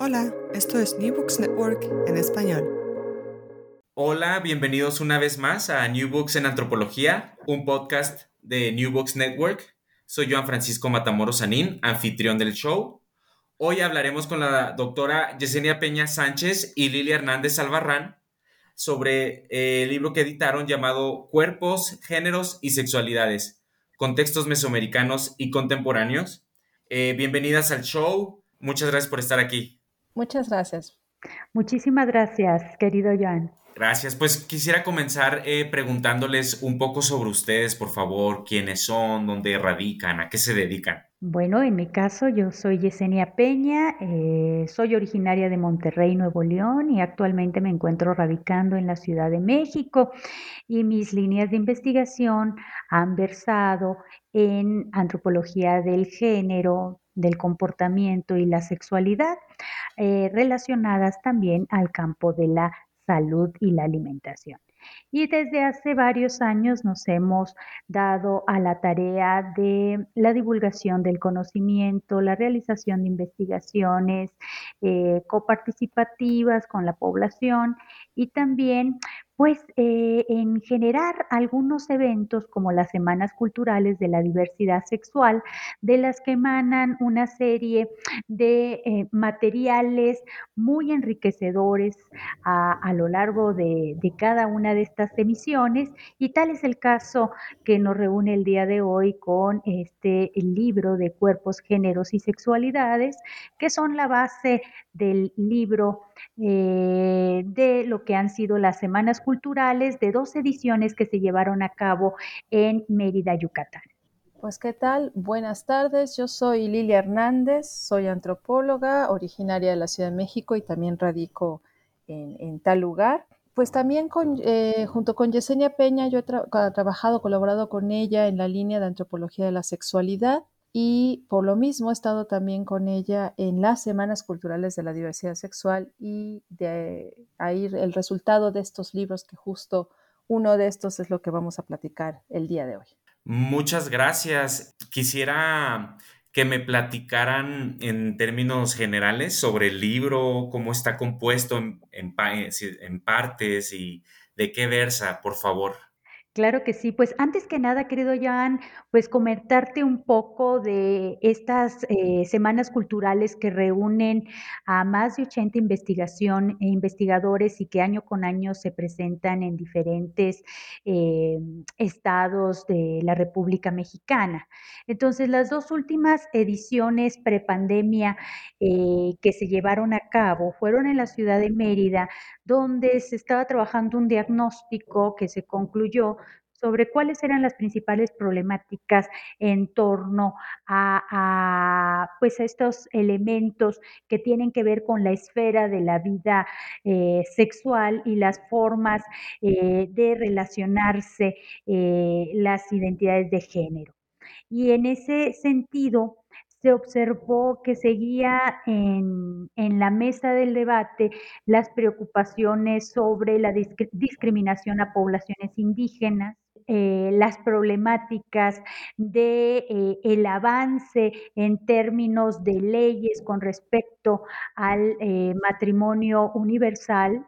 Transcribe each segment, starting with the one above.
Hola, esto es New Books Network en español. Hola, bienvenidos una vez más a New Books en Antropología, un podcast de New Books Network. Soy Joan Francisco Matamoros Sanín, anfitrión del show. Hoy hablaremos con la doctora Yesenia Peña Sánchez y Lilia Hernández Albarrán sobre el libro que editaron llamado Cuerpos, Géneros y Sexualidades, Contextos Mesoamericanos y Contemporáneos. Eh, bienvenidas al show. Muchas gracias por estar aquí. Muchas gracias. Muchísimas gracias, querido Joan. Gracias. Pues quisiera comenzar eh, preguntándoles un poco sobre ustedes, por favor, quiénes son, dónde radican, a qué se dedican. Bueno, en mi caso yo soy Yesenia Peña, eh, soy originaria de Monterrey, Nuevo León y actualmente me encuentro radicando en la Ciudad de México y mis líneas de investigación han versado en antropología del género, del comportamiento y la sexualidad, eh, relacionadas también al campo de la salud y la alimentación. Y desde hace varios años nos hemos dado a la tarea de la divulgación del conocimiento, la realización de investigaciones eh, coparticipativas con la población y también pues eh, en generar algunos eventos como las Semanas Culturales de la Diversidad Sexual, de las que emanan una serie de eh, materiales muy enriquecedores a, lo largo de, cada una de estas emisiones y tal es el caso que nos reúne el día de hoy con este libro de cuerpos, géneros y sexualidades, que son la base del libro eh, de lo que han sido las semanas culturales de dos ediciones que se llevaron a cabo en Mérida, Yucatán. Pues qué tal, buenas tardes, yo soy Lilia Hernández, soy antropóloga originaria de la Ciudad de México y también radico en, tal lugar. Pues también eh, junto con Yesenia Peña yo he trabajado, colaborado con ella en la línea de antropología de la sexualidad y por lo mismo he estado también con ella en las Semanas Culturales de la Diversidad Sexual y de ahí el resultado de estos libros, que justo uno de estos es lo que vamos a platicar el día de hoy. Muchas gracias. Quisiera que me platicaran en términos generales sobre el libro, cómo está compuesto en, en partes y de qué versa, por favor. Claro que sí. Pues antes que nada, querido Jan, pues comentarte un poco de estas eh, semanas culturales que reúnen a más de 80 investigación e investigadores y que año con año se presentan en diferentes eh, estados de la República Mexicana. Entonces, las dos últimas ediciones prepandemia eh, que se llevaron a cabo fueron en la ciudad de Mérida, donde se estaba trabajando un diagnóstico que se concluyó sobre cuáles eran las principales problemáticas en torno a, pues estos elementos que tienen que ver con la esfera de la vida eh, sexual y las formas eh, de relacionarse eh, las identidades de género. Y en ese sentido, se observó que seguía en, la mesa del debate las preocupaciones sobre la discriminación a poblaciones indígenas, eh, las problemáticas de eh, el avance en términos de leyes con respecto al eh, matrimonio universal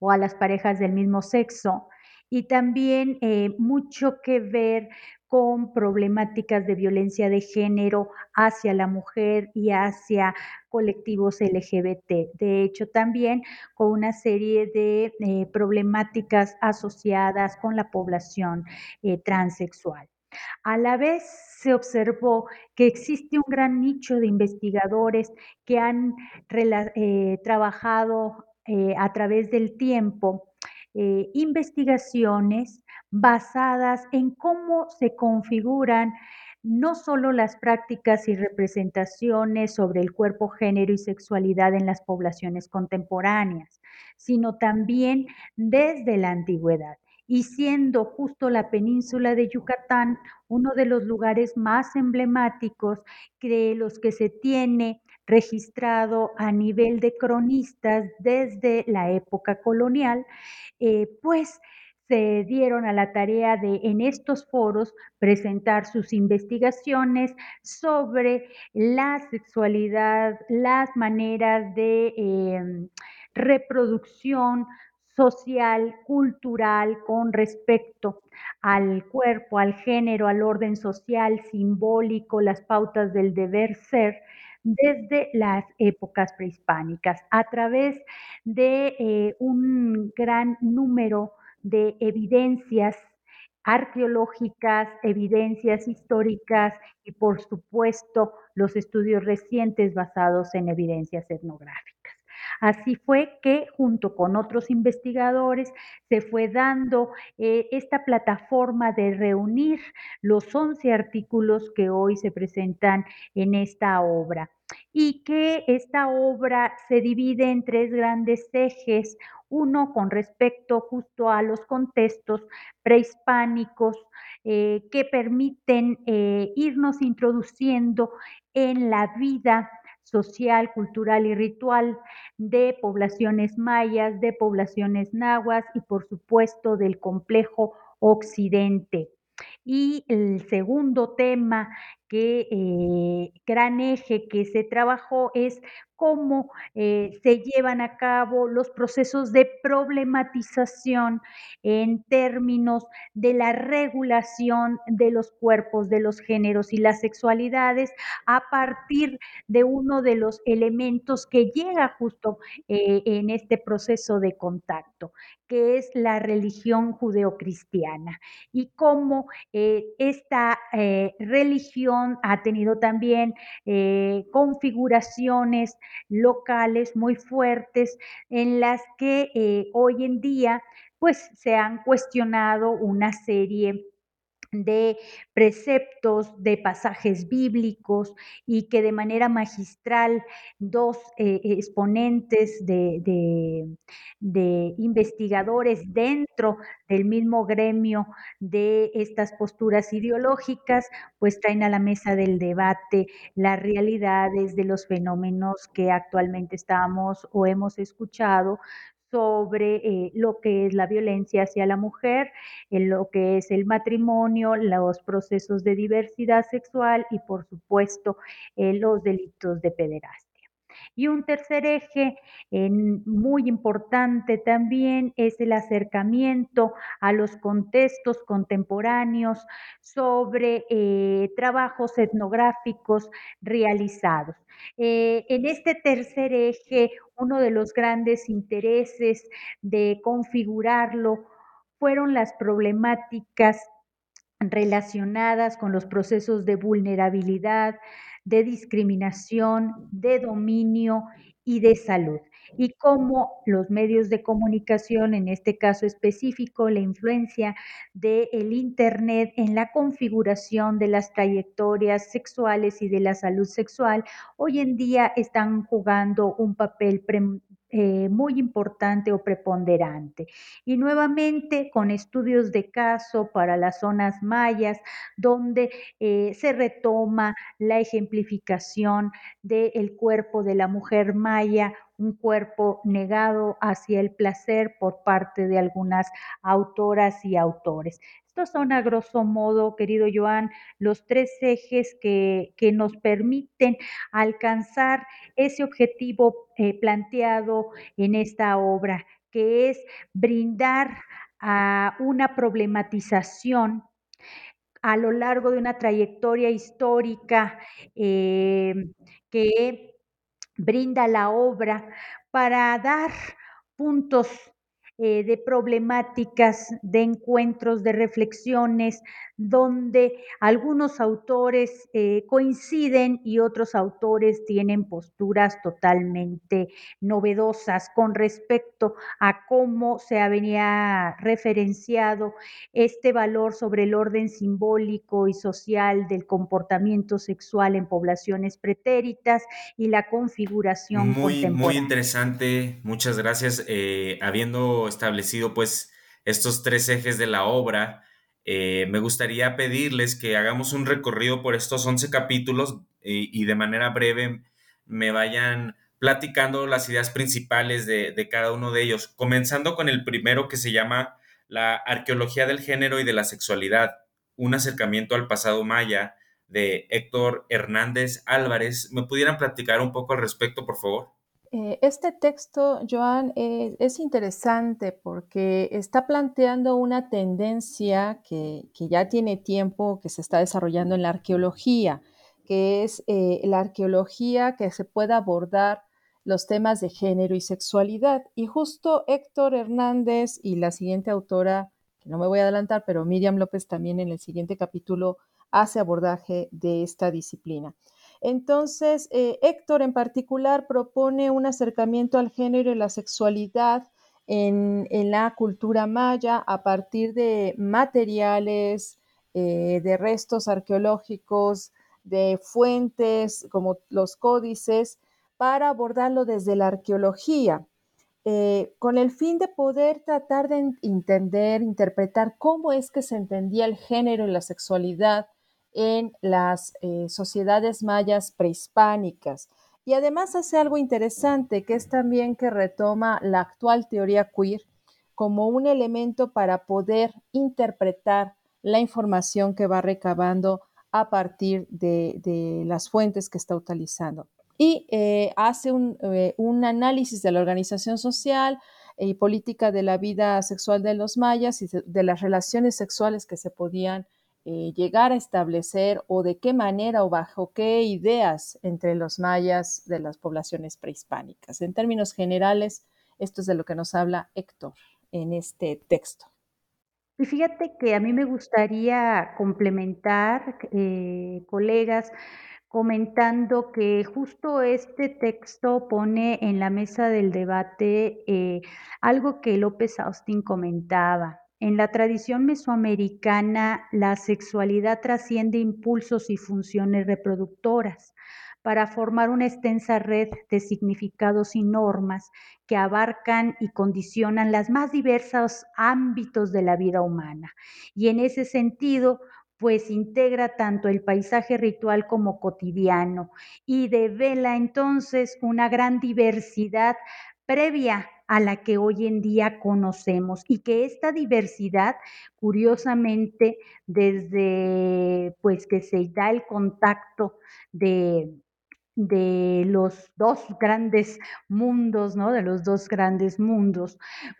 o a las parejas del mismo sexo y también mucho que ver con problemáticas de violencia de género hacia la mujer y hacia colectivos LGBT. De hecho, también con una serie de eh, problemáticas asociadas con la población eh, transexual. A la vez se observó que existe un gran nicho de investigadores que han eh, trabajado a través del tiempo investigaciones basadas en cómo se configuran no solo las prácticas y representaciones sobre el cuerpo, género y sexualidad en las poblaciones contemporáneas, sino también desde la antigüedad. Y siendo justo la península de Yucatán uno de los lugares más emblemáticos de los que se tiene registrado a nivel de cronistas desde la época colonial, eh, pues se dieron a la tarea de en estos foros presentar sus investigaciones sobre la sexualidad, las maneras de em, reproducción social, cultural con respecto al cuerpo, al género, al orden social, simbólico, las pautas del deber ser desde las épocas prehispánicas a través de eh, un gran número de evidencias arqueológicas, evidencias históricas y por supuesto los estudios recientes basados en evidencias etnográficas. Así fue que junto con otros investigadores se fue dando eh, esta plataforma de reunir los 11 artículos que hoy se presentan en esta obra. Y que esta obra se divide en tres grandes ejes, uno con respecto justo a los contextos prehispánicos eh, que permiten eh, irnos introduciendo en la vida social, cultural y ritual de poblaciones mayas, de poblaciones nahuas y por supuesto del complejo occidente. Y el segundo tema que eh, gran eje que se trabajó es cómo eh, se llevan a cabo los procesos de problematización en términos de la regulación de los cuerpos, de los géneros y las sexualidades a partir de uno de los elementos que llega justo eh, en este proceso de contacto, que es la religión judeocristiana y cómo esta religión ha tenido también eh, configuraciones locales muy fuertes en las que eh, hoy en día pues se han cuestionado una serie de preceptos, de pasajes bíblicos y que de manera magistral dos eh, exponentes de, de, investigadores dentro del mismo gremio de estas posturas ideológicas, pues traen a la mesa del debate las realidades de los fenómenos que actualmente estamos o hemos escuchado sobre eh, lo que es la violencia hacia la mujer, en lo que es el matrimonio, los procesos de diversidad sexual y por supuesto eh, los delitos de pederastia. Y un tercer eje muy importante también es el acercamiento a los contextos contemporáneos sobre eh, trabajos etnográficos realizados. Eh, en este tercer eje, uno de los grandes intereses de configurarlo fueron las problemáticas relacionadas con los procesos de vulnerabilidad, de discriminación, de dominio y de salud. Y cómo los medios de comunicación, en este caso específico, la influencia del el Internet en la configuración de las trayectorias sexuales y de la salud sexual, hoy en día están jugando un papel eh, muy importante o preponderante. Y nuevamente con estudios de caso para las zonas mayas, donde eh, se retoma la ejemplificación del cuerpo de la mujer maya, un cuerpo negado hacia el placer por parte de algunas autoras y autores. Estos son a grosso modo, querido Joan, los tres ejes que, nos permiten alcanzar ese objetivo eh, planteado en esta obra, que es brindar a una problematización a lo largo de una trayectoria histórica eh, que brinda la obra para dar puntos eh, de problemáticas, de encuentros, de reflexiones, donde algunos autores eh, coinciden y otros autores tienen posturas totalmente novedosas con respecto a cómo se había referenciado este valor sobre el orden simbólico y social del comportamiento sexual en poblaciones pretéritas y la configuración muy, Muy interesante, muchas gracias. Eh, habiendo establecido pues estos tres ejes de la obra, eh, me gustaría pedirles que hagamos un recorrido por estos 11 capítulos y de manera breve me vayan platicando las ideas principales de, cada uno de ellos, comenzando con el primero que se llama La arqueología del género y de la sexualidad, un acercamiento al pasado maya de Héctor Hernández Álvarez. ¿Me pudieran platicar un poco al respecto, por favor? Eh, este texto, Joan, eh, es interesante porque está planteando una tendencia que, ya tiene tiempo, que se está desarrollando en la arqueología, que es eh, la arqueología que se pueda abordar los temas de género y sexualidad. Y justo Héctor Hernández y la siguiente autora, que no me voy a adelantar, pero Miriam López también en el siguiente capítulo hace abordaje de esta disciplina. Entonces, eh, Héctor en particular propone un acercamiento al género y la sexualidad en, la cultura maya a partir de materiales, eh, de restos arqueológicos, de fuentes como los códices, para abordarlo desde la arqueología, eh, con el fin de poder tratar de entender, interpretar cómo es que se entendía el género y la sexualidad en las eh, sociedades mayas prehispánicas. Y además hace algo interesante, que es también que retoma la actual teoría queer como un elemento para poder interpretar la información que va recabando a partir de, las fuentes que está utilizando. Y eh, hace un, eh, un, análisis de la organización social y política de la vida sexual de los mayas y de las relaciones sexuales que se podían eh, llegar a establecer o de qué manera o bajo qué ideas entre los mayas de las poblaciones prehispánicas. En términos generales, esto es de lo que nos habla Héctor en este texto. Y fíjate que a mí me gustaría complementar, eh, colegas, comentando que justo este texto pone en la mesa del debate eh, algo que López Austin comentaba, en la tradición mesoamericana, la sexualidad trasciende impulsos y funciones reproductoras para formar una extensa red de significados y normas que abarcan y condicionan los más diversos ámbitos de la vida humana. Y en ese sentido, pues integra tanto el paisaje ritual como cotidiano y devela entonces una gran diversidad previa a la que hoy en día conocemos y que esta diversidad, curiosamente, desde pues que se da el contacto de, de los dos grandes mundos, ¿no? De los dos grandes mundos,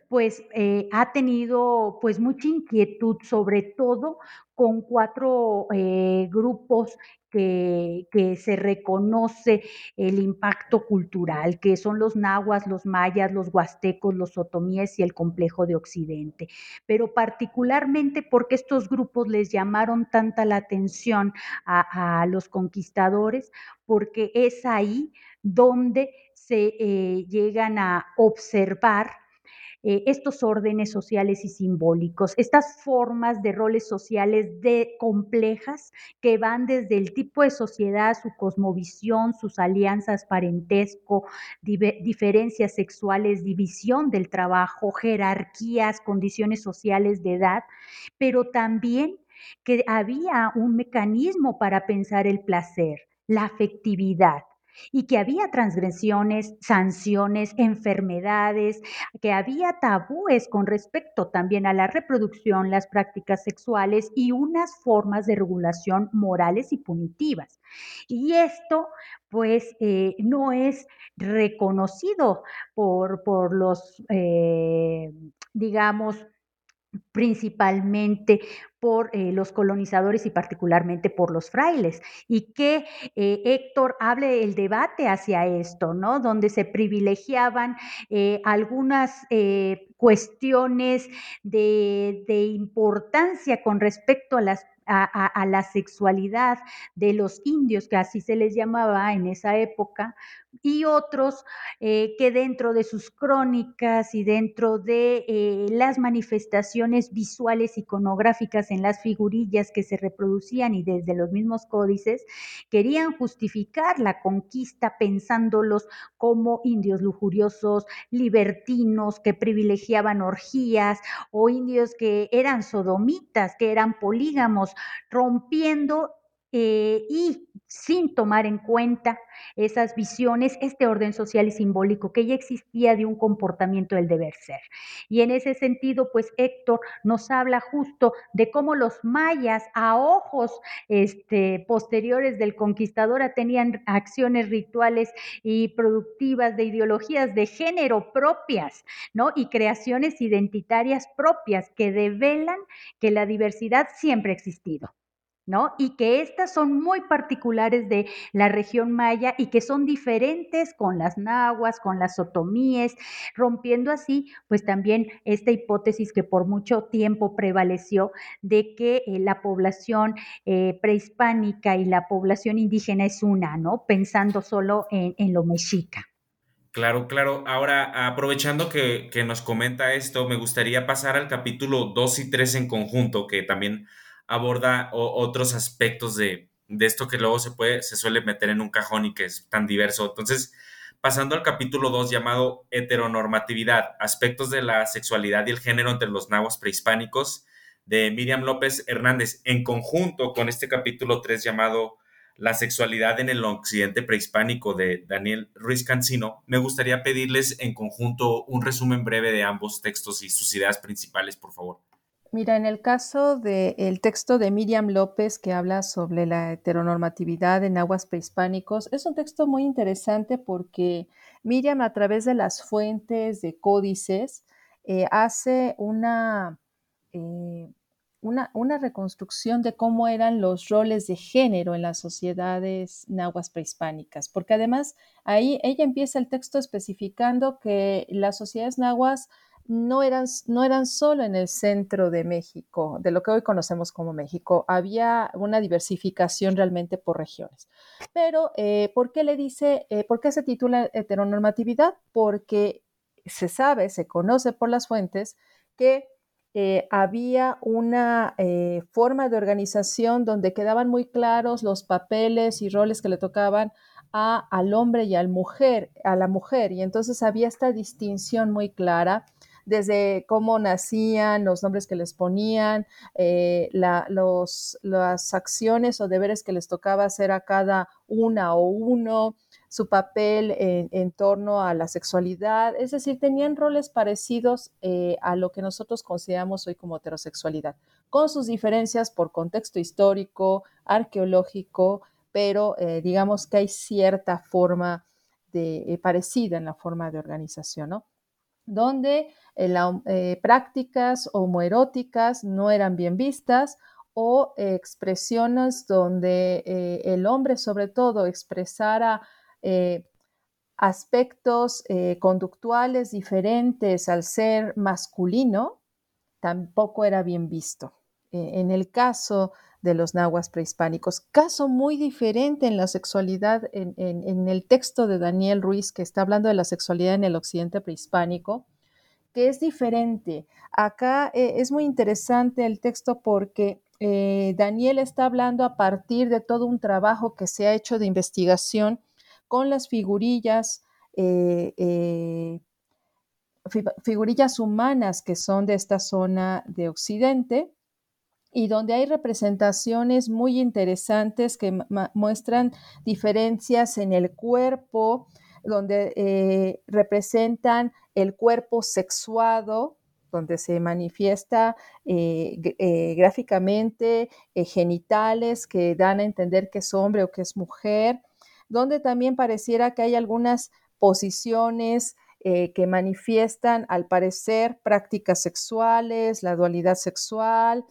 pues eh, ha tenido pues mucha inquietud, sobre todo con cuatro eh, grupos que, se reconoce el impacto cultural, que son los nahuas, los mayas, los huastecos, los otomíes y el complejo de Occidente. Pero particularmente porque estos grupos les llamaron tanta la atención a, a los conquistadores, porque es ahí donde se eh, llegan a observar eh, estos órdenes sociales y simbólicos, estas formas de roles sociales de, complejas que van desde el tipo de sociedad, su cosmovisión, sus alianzas, parentesco, diferencias sexuales, división del trabajo, jerarquías, condiciones sociales de edad, pero también que había un mecanismo para pensar el placer, la afectividad y que había transgresiones, sanciones, enfermedades, que había tabúes con respecto también a la reproducción, las prácticas sexuales y unas formas de regulación morales y punitivas. Y esto, pues, eh, no es reconocido por, por los, eh, digamos, principalmente por eh, los colonizadores y particularmente por los frailes. Y que eh, Héctor hable el debate hacia esto, ¿no? Donde se privilegiaban eh, algunas cuestiones de, de importancia con respecto a las a, la sexualidad de los indios, que así se les llamaba en esa época, y otros eh, que dentro de sus crónicas y dentro de eh, las manifestaciones visuales iconográficas en las figurillas que se reproducían y desde los mismos códices, querían justificar la conquista pensándolos como indios lujuriosos, libertinos, que privilegiaban orgías, o indios que eran sodomitas, que eran polígamos, rompiendo eh, y sin tomar en cuenta esas visiones, este orden social y simbólico que ya existía de un comportamiento del deber ser. Y en ese sentido, pues Héctor nos habla justo de cómo los mayas a ojos este, posteriores del conquistador tenían acciones rituales y productivas de ideologías de género propias, ¿no? Y creaciones identitarias propias que develan que la diversidad siempre ha existido. ¿No? Y que estas son muy particulares de la región maya y que son diferentes con las nahuas, con las otomíes, rompiendo así, pues también esta hipótesis que por mucho tiempo prevaleció de que eh, la población eh, prehispánica y la población indígena es una, ¿no? Pensando solo en, lo mexica. Claro, claro. Ahora, aprovechando que, que, nos comenta esto, me gustaría pasar al capítulo 2 y 3 en conjunto, que también aborda otros aspectos de, esto que luego se puede, se suele meter en un cajón y que es tan diverso. Entonces, pasando al capítulo 2 llamado Heteronormatividad, aspectos de la sexualidad y el género entre los nahuas prehispánicos, de Miriam López Hernández, en conjunto con este capítulo 3 llamado La sexualidad en el occidente prehispánico de Daniel Ruiz Cancino, me gustaría pedirles en conjunto un resumen breve de ambos textos y sus ideas principales, por favor. Mira, en el caso del texto de Miriam López que habla sobre la heteronormatividad en aguas prehispánicos, es un texto muy interesante porque Miriam a través de las fuentes de códices eh, hace una, eh, una, una, reconstrucción de cómo eran los roles de género en las sociedades nahuas prehispánicas, porque además ahí ella empieza el texto especificando que las sociedades nahuas no eran, no eran solo en el centro de México, de lo que hoy conocemos como México, había una diversificación realmente por regiones. Pero, eh, ¿por qué le dice, eh, por qué se titula heteronormatividad? Porque se sabe, se conoce por las fuentes que eh, había una forma de organización donde quedaban muy claros los papeles y roles que le tocaban a, al hombre y al mujer, a la mujer, y entonces había esta distinción muy clara desde cómo nacían, los nombres que les ponían, eh, los, las acciones o deberes que les tocaba hacer a cada una o uno, su papel en, torno a la sexualidad, es decir, tenían roles parecidos eh, a lo que nosotros consideramos hoy como heterosexualidad, con sus diferencias por contexto histórico, arqueológico, pero eh, digamos que hay cierta forma de, parecida en la forma de organización, ¿no? Donde eh, eh, prácticas homoeróticas no eran bien vistas o expresiones donde eh, el hombre sobre todo expresara aspectos conductuales diferentes al ser masculino, tampoco era bien visto. en el caso de los nahuas prehispánicos. Caso muy diferente en la sexualidad, en, el texto de Daniel Ruiz, que está hablando de la sexualidad en el occidente prehispánico, que es diferente. Acá eh, es muy interesante el texto porque eh, Daniel está hablando a partir de todo un trabajo que se ha hecho de investigación con las figurillas, eh, figurillas humanas que son de esta zona de Occidente y donde hay representaciones muy interesantes que muestran diferencias en el cuerpo, donde eh, representan el cuerpo sexuado, donde se manifiesta eh, eh, gráficamente genitales que dan a entender que es hombre o que es mujer, donde también pareciera que hay algunas posiciones que manifiestan, al parecer, prácticas sexuales, la dualidad sexual,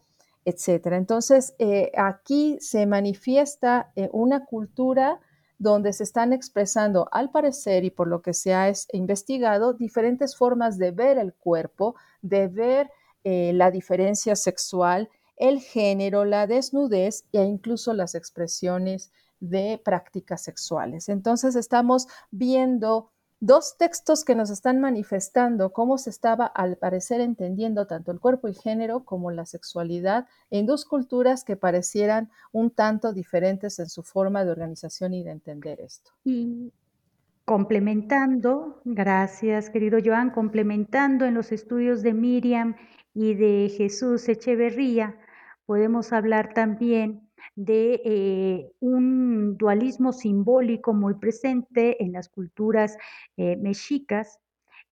etcétera. Entonces, eh, aquí se manifiesta eh, una cultura donde se están expresando, al parecer y por lo que se ha investigado, diferentes formas de ver el cuerpo, de ver eh, la diferencia sexual, el género, la desnudez e incluso las expresiones de prácticas sexuales. Entonces, estamos viendo dos textos que nos están manifestando cómo se estaba al parecer entendiendo tanto el cuerpo y género como la sexualidad en dos culturas que parecieran un tanto diferentes en su forma de organización y de entender esto. Y complementando, gracias querido Joan, complementando en los estudios de Miriam y de Jesús Echeverría, podemos hablar también de eh, un dualismo simbólico muy presente en las culturas eh, mexicas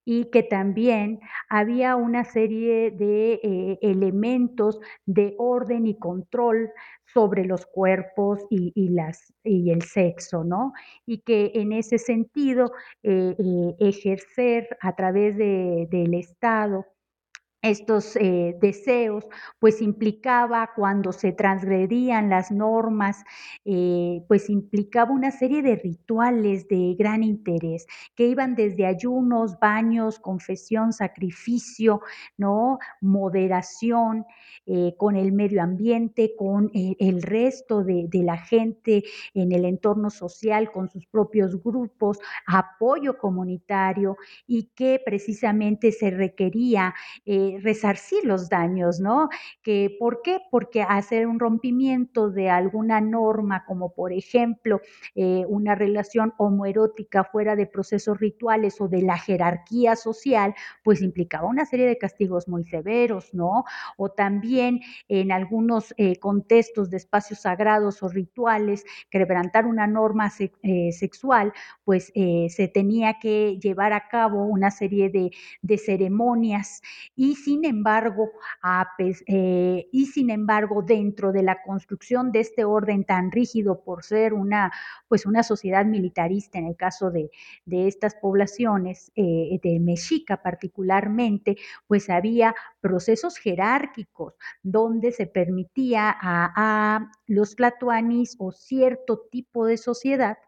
y que también había una serie de eh, elementos de orden y control sobre los cuerpos y, y, las, y el sexo, ¿no? Y que en ese sentido ejercer a través de, del Estado estos eh, deseos, pues implicaba cuando se transgredían las normas, eh, pues implicaba una serie de rituales de gran interés que iban desde ayunos, baños, confesión, sacrificio, ¿no? Moderación eh, con el medio ambiente, con el resto de, la gente en el entorno social, con sus propios grupos, apoyo comunitario y que precisamente se requería resarcir los daños, ¿no? Que, ¿Por qué? Porque hacer un rompimiento de alguna norma, como por ejemplo eh, una relación homoerótica fuera de procesos rituales o de la jerarquía social, pues implicaba una serie de castigos muy severos, ¿no? O también en algunos eh, contextos de espacios sagrados o rituales, quebrantar una norma eh, sexual, pues se tenía que llevar a cabo una serie de, de ceremonias y sin embargo, eh, y sin embargo, dentro de la construcción de este orden tan rígido por ser una, pues una sociedad militarista en el caso de, de estas poblaciones, eh, de Mexica particularmente, pues había procesos jerárquicos donde se permitía a, a los tlatoanis o cierto tipo de sociedad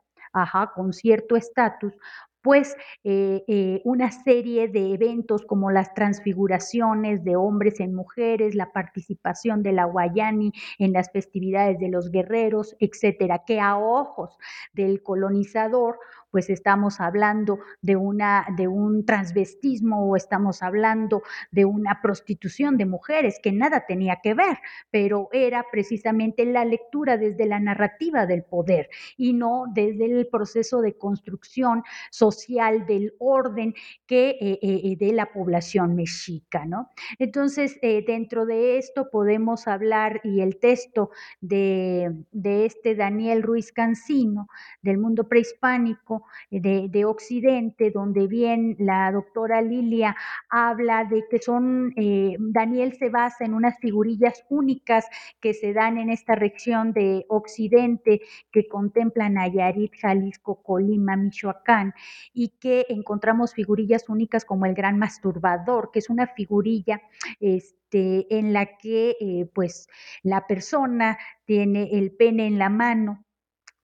con cierto estatus, pues eh, eh, una serie de eventos como las transfiguraciones de hombres en mujeres, la participación de la Guayani en las festividades de los guerreros, etcétera, que a ojos del colonizador pues estamos hablando de, una, de un transvestismo o estamos hablando de una prostitución de mujeres que nada tenía que ver, pero era precisamente la lectura desde la narrativa del poder y no desde el proceso de construcción social del orden que eh, eh, de la población mexica, ¿no? Entonces, eh, dentro de esto podemos hablar y el texto de, de este Daniel Ruiz Cancino del mundo prehispánico de, de, Occidente, donde bien la doctora Lilia habla de que son, eh, Daniel se basa en unas figurillas únicas que se dan en esta región de Occidente que contemplan Nayarit, Jalisco, Colima, Michoacán, y que encontramos figurillas únicas como el gran masturbador, que es una figurilla este, en la que eh, pues la persona tiene el pene en la mano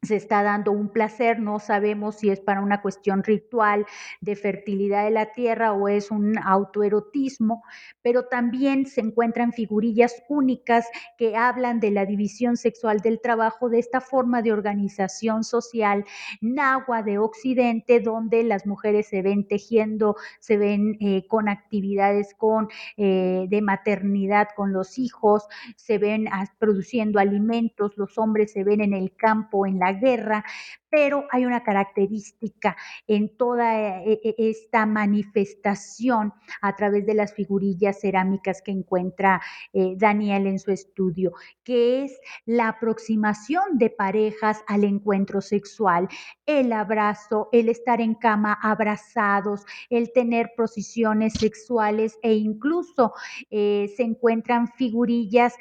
se está dando un placer, no sabemos si es para una cuestión ritual de fertilidad de la tierra o es un autoerotismo, pero también se encuentran figurillas únicas que hablan de la división sexual del trabajo, de esta forma de organización social nahua de Occidente, donde las mujeres se ven tejiendo, se ven eh, con actividades con, eh, de maternidad con los hijos, se ven produciendo alimentos, los hombres se ven en el campo, en la guerra, pero hay una característica en toda eh, eh, esta manifestación a través de las figurillas cerámicas que encuentra eh, Daniel en su estudio, que es la aproximación de parejas al encuentro sexual, el abrazo, el estar en cama abrazados, el tener posiciones sexuales e incluso se encuentran figurillas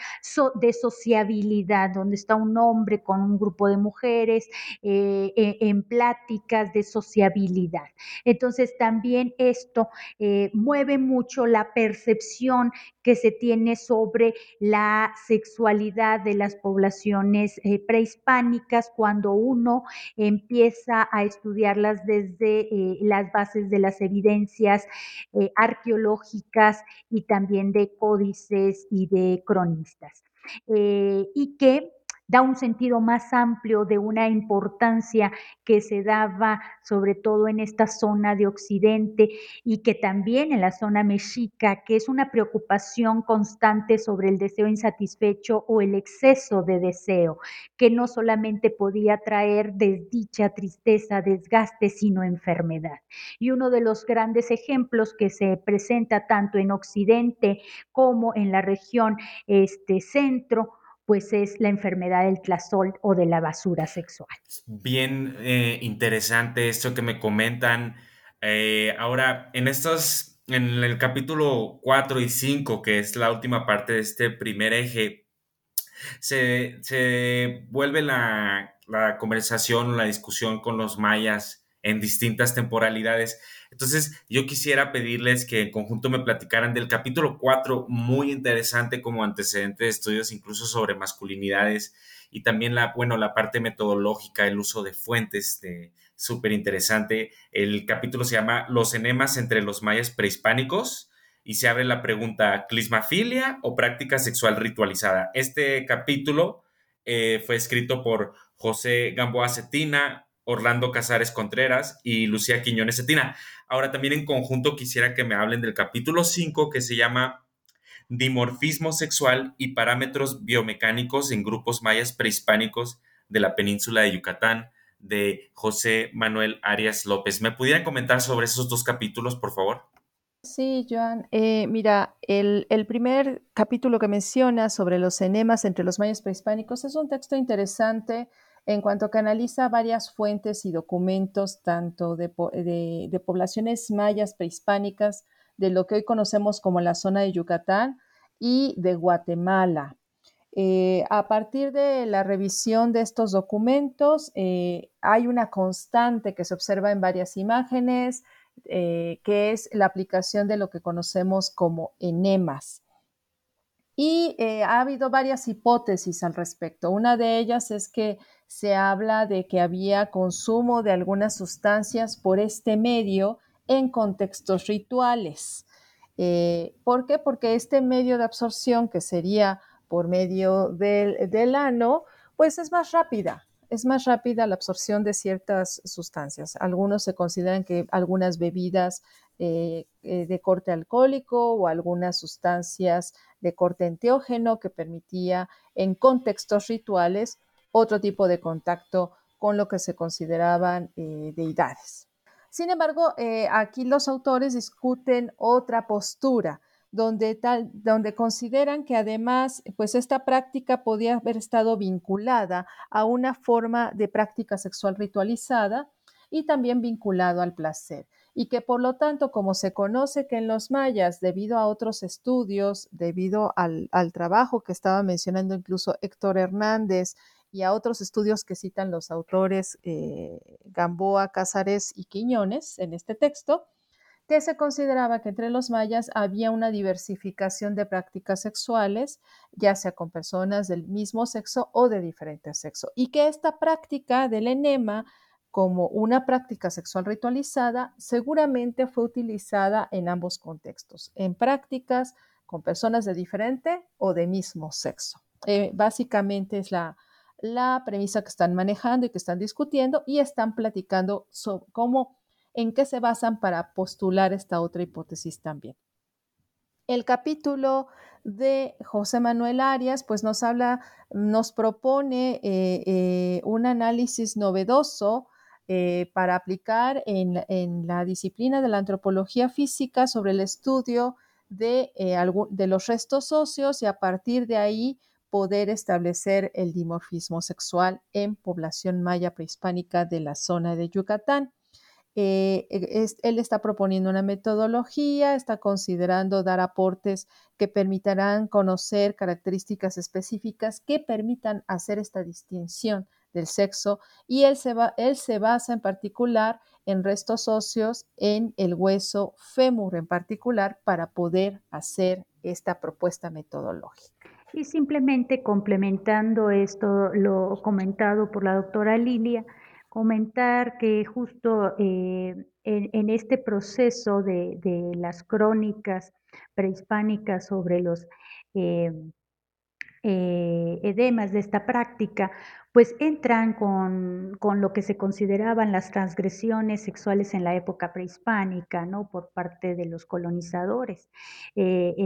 de sociabilidad, donde está un hombre con un grupo de mujeres. Eh, eh, en pláticas de sociabilidad. Entonces también esto eh, mueve mucho la percepción que se tiene sobre la sexualidad de las poblaciones eh, prehispánicas cuando uno empieza a estudiarlas desde las bases de las evidencias arqueológicas y también de códices y de cronistas. y que da un sentido más amplio de una importancia que se daba sobre todo en esta zona de Occidente y que también en la zona mexica, que es una preocupación constante sobre el deseo insatisfecho o el exceso de deseo, que no solamente podía traer desdicha, tristeza, desgaste, sino enfermedad. Y uno de los grandes ejemplos que se presenta tanto en Occidente como en la región este centro pues es la enfermedad del tlazol o de la basura sexual. Bien eh, interesante esto que me comentan. Eh, ahora, en estos, en el capítulo 4 y 5, que es la última parte de este primer eje, se, se vuelve la, la conversación la discusión con los mayas en distintas temporalidades. Entonces, yo quisiera pedirles que en conjunto me platicaran del capítulo 4, muy interesante como antecedente de estudios incluso sobre masculinidades y también la, bueno, la parte metodológica, el uso de fuentes, súper interesante. El capítulo se llama Los enemas entre los mayas prehispánicos y se abre la pregunta, ¿clismafilia o práctica sexual ritualizada? Este capítulo eh, fue escrito por José Gamboa Cetina, Orlando Casares Contreras y Lucía Quiñones Cetina. Ahora también en conjunto quisiera que me hablen del capítulo 5 que se llama Dimorfismo sexual y parámetros biomecánicos en grupos mayas prehispánicos de la península de Yucatán de José Manuel Arias López. ¿Me pudieran comentar sobre esos dos capítulos, por favor? Sí, Joan. Eh, mira, el, primer capítulo que menciona sobre los enemas entre los mayas prehispánicos es un texto interesante en cuanto que analiza varias fuentes y documentos, tanto de, poblaciones mayas prehispánicas, de lo que hoy conocemos como la zona de Yucatán y de Guatemala. Eh, a partir de la revisión de estos documentos, eh, hay una constante que se observa en varias imágenes, eh, que es la aplicación de lo que conocemos como enemas. Y eh, ha habido varias hipótesis al respecto. Una de ellas es que se habla de que había consumo de algunas sustancias por este medio en contextos rituales. Eh, ¿Por qué? Porque este medio de absorción, que sería por medio del, del ano, pues es más rápida es más rápida la absorción de ciertas sustancias. Algunos se consideran que algunas bebidas eh, eh, de corte alcohólico o algunas sustancias de corte enteógeno que permitía en contextos rituales otro tipo de contacto con lo que se consideraban eh, deidades. Sin embargo, aquí los autores discuten otra postura donde, tal, donde consideran que además, pues esta práctica podía haber estado vinculada a una forma de práctica sexual ritualizada y también vinculado al placer. Y que por lo tanto, como se conoce que en los mayas, debido a otros estudios, debido al, trabajo que estaba mencionando incluso Héctor Hernández y a otros estudios que citan los autores eh, Gamboa, Cázares y Quiñones en este texto, que se consideraba que entre los mayas había una diversificación de prácticas sexuales, ya sea con personas del mismo sexo o de diferente sexo, y que esta práctica del enema como una práctica sexual ritualizada seguramente fue utilizada en ambos contextos, en prácticas con personas de diferente o de mismo sexo. Eh, básicamente es la, premisa que están manejando y que están discutiendo y están platicando sobre cómo en qué se basan para postular esta otra hipótesis también. El capítulo de José Manuel Arias, pues nos habla, nos propone eh, eh, un análisis novedoso eh, para aplicar en, la disciplina de la antropología física sobre el estudio de, de los restos óseos y a partir de ahí poder establecer el dimorfismo sexual en población maya prehispánica de la zona de Yucatán. Eh, e, él está proponiendo una metodología, está considerando dar aportes que permitirán conocer características específicas que permitan hacer esta distinción del sexo y él se, él se basa en particular en restos óseos en el hueso fémur en particular para poder hacer esta propuesta metodológica. Y simplemente complementando esto, lo comentado por la doctora Lilia, comentar que justo eh, en, este proceso de, las crónicas prehispánicas sobre los eh, eh, edemas de esta práctica, pues entran con, lo que se consideraban las transgresiones sexuales en la época prehispánica, ¿no? Por parte de los colonizadores,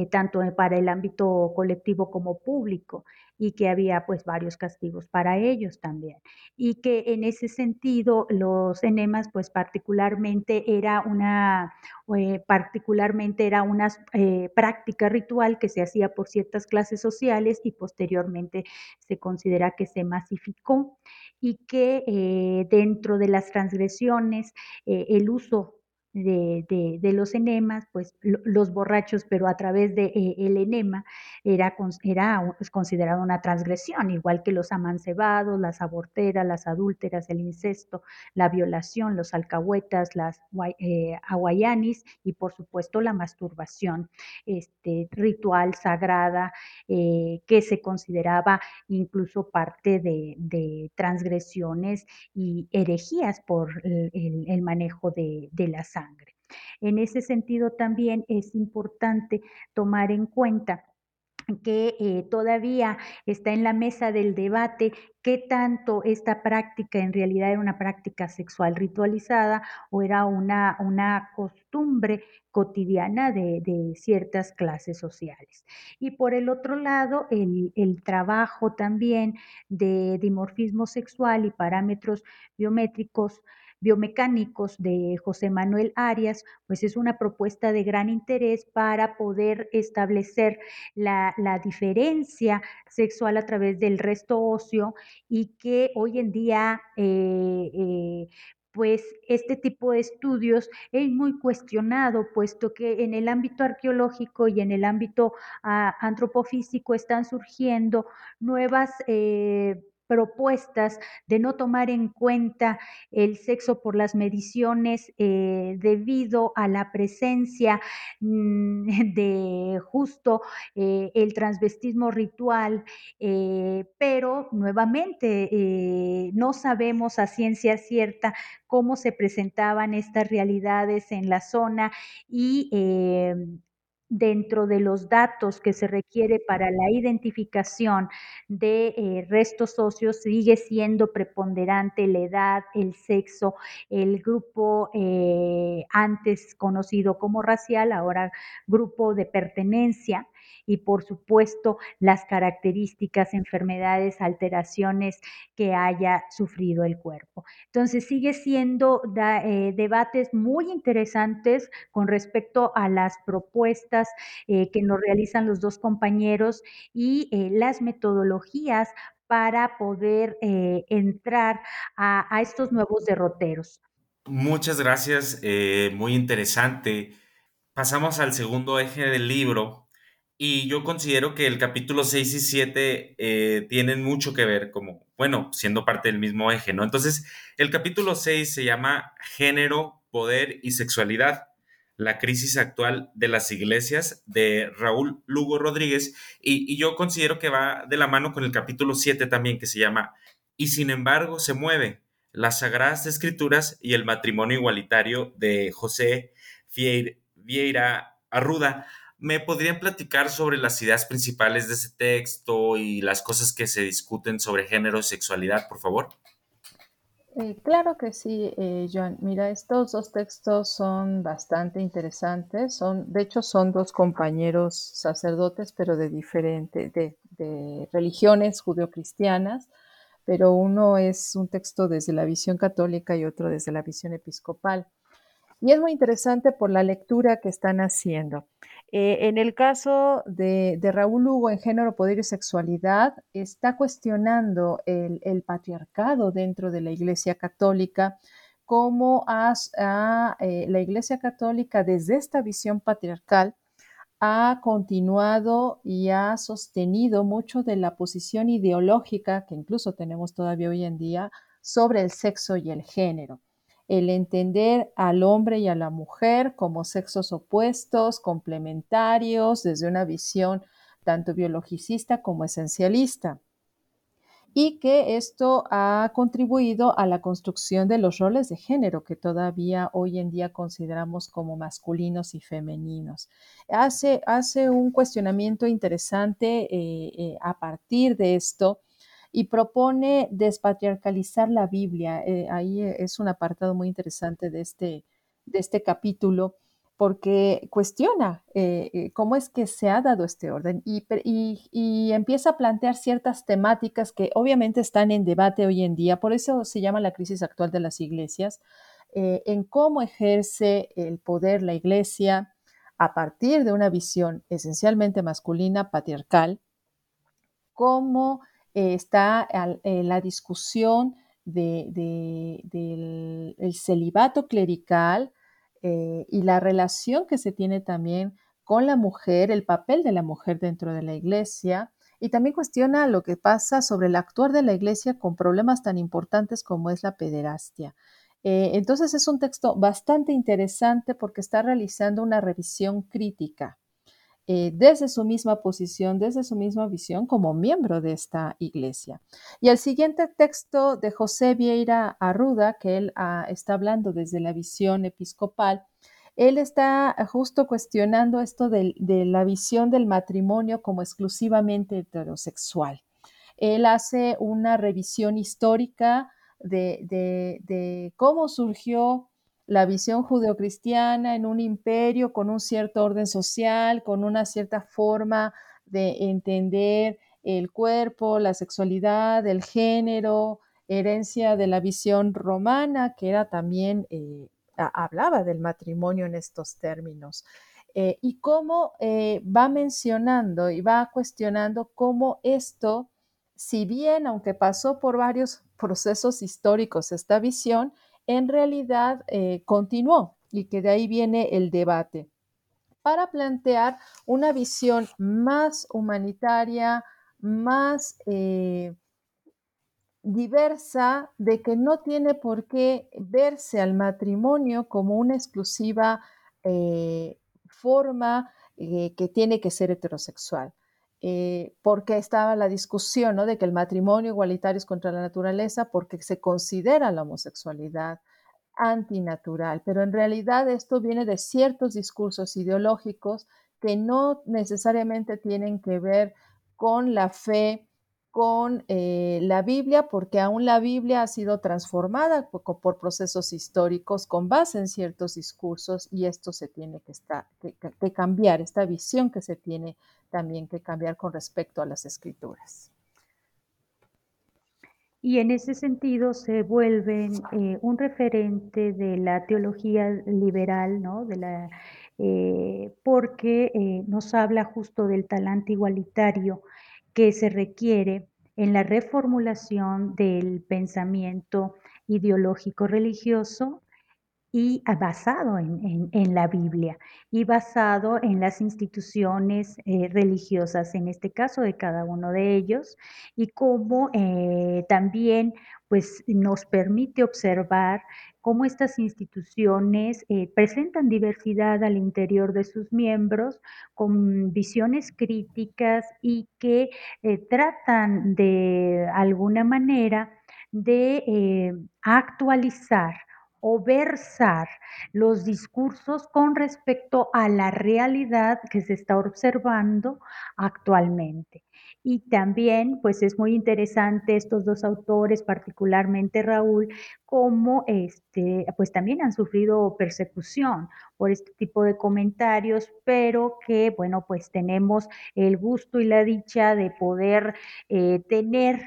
tanto para el ámbito colectivo como público. Y que había pues varios castigos para ellos también. Y que en ese sentido los enemas pues particularmente era una, eh, particularmente era una eh, práctica ritual que se hacía por ciertas clases sociales y posteriormente se considera que se masificó y que eh, dentro de las transgresiones el uso de, de, los enemas, pues los borrachos, pero a través de eh, el enema era, era considerado una transgresión, igual que los amancebados, las aborteras, las adúlteras, el incesto, la violación, los alcahuetas, las eh, y por supuesto la masturbación este, ritual, sagrada, eh, que se consideraba incluso parte de, de transgresiones y herejías por el, el manejo de, de la En ese sentido también es importante tomar en cuenta que eh, todavía está en la mesa del debate qué tanto esta práctica en realidad era una práctica sexual ritualizada o era una, una costumbre cotidiana de, ciertas clases sociales. Y por el otro lado, el, el trabajo también de dimorfismo sexual y parámetros biométricos biomecánicos de José Manuel Arias, pues es una propuesta de gran interés para poder establecer la, diferencia sexual a través del resto óseo y que hoy en día eh, eh, pues este tipo de estudios es muy cuestionado, puesto que en el ámbito arqueológico y en el ámbito ah, antropofísico están surgiendo nuevas eh, propuestas de no tomar en cuenta el sexo por las mediciones eh, debido a la presencia mm, de justo eh, el transvestismo ritual, eh, pero nuevamente no sabemos a ciencia cierta cómo se presentaban estas realidades en la zona y dentro de los datos que se requiere para la identificación de eh, restos socios sigue siendo preponderante la edad, el sexo, el grupo eh, antes conocido como racial, ahora grupo de pertenencia y por supuesto las características, enfermedades, alteraciones que haya sufrido el cuerpo. Entonces sigue siendo eh, debates muy interesantes con respecto a las propuestas eh, que nos realizan los dos compañeros y eh, las metodologías para poder entrar a, a, estos nuevos derroteros. Muchas gracias, muy interesante. Pasamos al segundo eje del libro, y yo considero que el capítulo 6 y 7 eh, tienen mucho que ver, como, bueno, siendo parte del mismo eje, ¿no? Entonces, el capítulo 6 se llama Género, Poder y Sexualidad, la crisis actual de las iglesias, de Raúl Lugo Rodríguez, y, yo considero que va de la mano con el capítulo 7 también, que se llama Y sin embargo se mueve, las Sagradas Escrituras y el matrimonio igualitario de José Vieira Arruda. ¿Me podrían platicar sobre las ideas principales de ese texto y las cosas que se discuten sobre género y sexualidad, por favor? Eh, claro que sí, eh, Joan. Mira, estos dos textos son bastante interesantes. Son, de hecho, son dos compañeros sacerdotes, pero de diferentes, de, de religiones judeocristianas. Pero uno es un texto desde la visión católica y otro desde la visión episcopal. Y es muy interesante por la lectura que están haciendo. Eh, en el caso de, Raúl Hugo en género, poder y sexualidad, está cuestionando el, patriarcado dentro de la Iglesia Católica, cómo eh, la Iglesia Católica desde esta visión patriarcal ha continuado y ha sostenido mucho de la posición ideológica que incluso tenemos todavía hoy en día sobre el sexo y el género el entender al hombre y a la mujer como sexos opuestos, complementarios, desde una visión tanto biologicista como esencialista. Y que esto ha contribuido a la construcción de los roles de género que todavía hoy en día consideramos como masculinos y femeninos. Hace, hace un cuestionamiento interesante eh, eh, a partir de esto y propone despatriarcalizar la Biblia. Eh, ahí es un apartado muy interesante de este, de este capítulo, porque cuestiona eh, eh, cómo es que se ha dado este orden y, empieza a plantear ciertas temáticas que obviamente están en debate hoy en día, por eso se llama la crisis actual de las iglesias, eh, en cómo ejerce el poder la iglesia a partir de una visión esencialmente masculina, patriarcal, cómo está la discusión del celibato clerical, eh, y la relación que se tiene también con la mujer, el papel de la mujer dentro de la iglesia, y también cuestiona lo que pasa sobre el actuar de la iglesia con problemas tan importantes como es la pederastia. Eh, entonces es un texto bastante interesante porque está realizando una revisión crítica eh, desde su misma posición, desde su misma visión como miembro de esta iglesia. Y el siguiente texto de José Vieira Arruda, que él ah, está hablando desde la visión episcopal, él está justo cuestionando esto de, la visión del matrimonio como exclusivamente heterosexual. Él hace una revisión histórica de cómo surgió la visión judeocristiana en un imperio con un cierto orden social, con una cierta forma de entender el cuerpo, la sexualidad, el género, herencia de la visión romana, que era también, eh, hablaba del matrimonio en estos términos. Eh, y cómo eh, va mencionando y va cuestionando cómo esto, si bien, aunque pasó por varios procesos históricos esta visión, en realidad eh, continuó y que de ahí viene el debate para plantear una visión más humanitaria, más eh, diversa, de que no tiene por qué verse al matrimonio como una exclusiva eh, forma que tiene que ser heterosexual. Porque estaba la discusión ¿no? de que el matrimonio igualitario es contra la naturaleza porque se considera la homosexualidad antinatural, pero en realidad esto viene de ciertos discursos ideológicos que no necesariamente tienen que ver con la fe, con eh, la Biblia, porque aún la Biblia ha sido transformada por, procesos históricos con base en ciertos discursos y esto se tiene que, cambiar, esta visión que se tiene también que cambiar con respecto a las escrituras y en ese sentido se vuelven eh, un referente de la teología liberal, ¿no? de la, eh, porque nos habla justo del talante igualitario que se requiere en la reformulación del pensamiento ideológico religioso y basado en, la Biblia y basado en las instituciones eh, religiosas, en este caso de cada uno de ellos, y cómo eh, también pues, nos permite observar cómo estas instituciones eh, presentan diversidad al interior de sus miembros con visiones críticas y que tratan de alguna manera de actualizar o versar los discursos con respecto a la realidad que se está observando actualmente. Y también, pues es muy interesante estos dos autores, particularmente Raúl, como este, pues también han sufrido persecución por este tipo de comentarios, pero que, bueno, pues tenemos el gusto y la dicha de poder eh, tener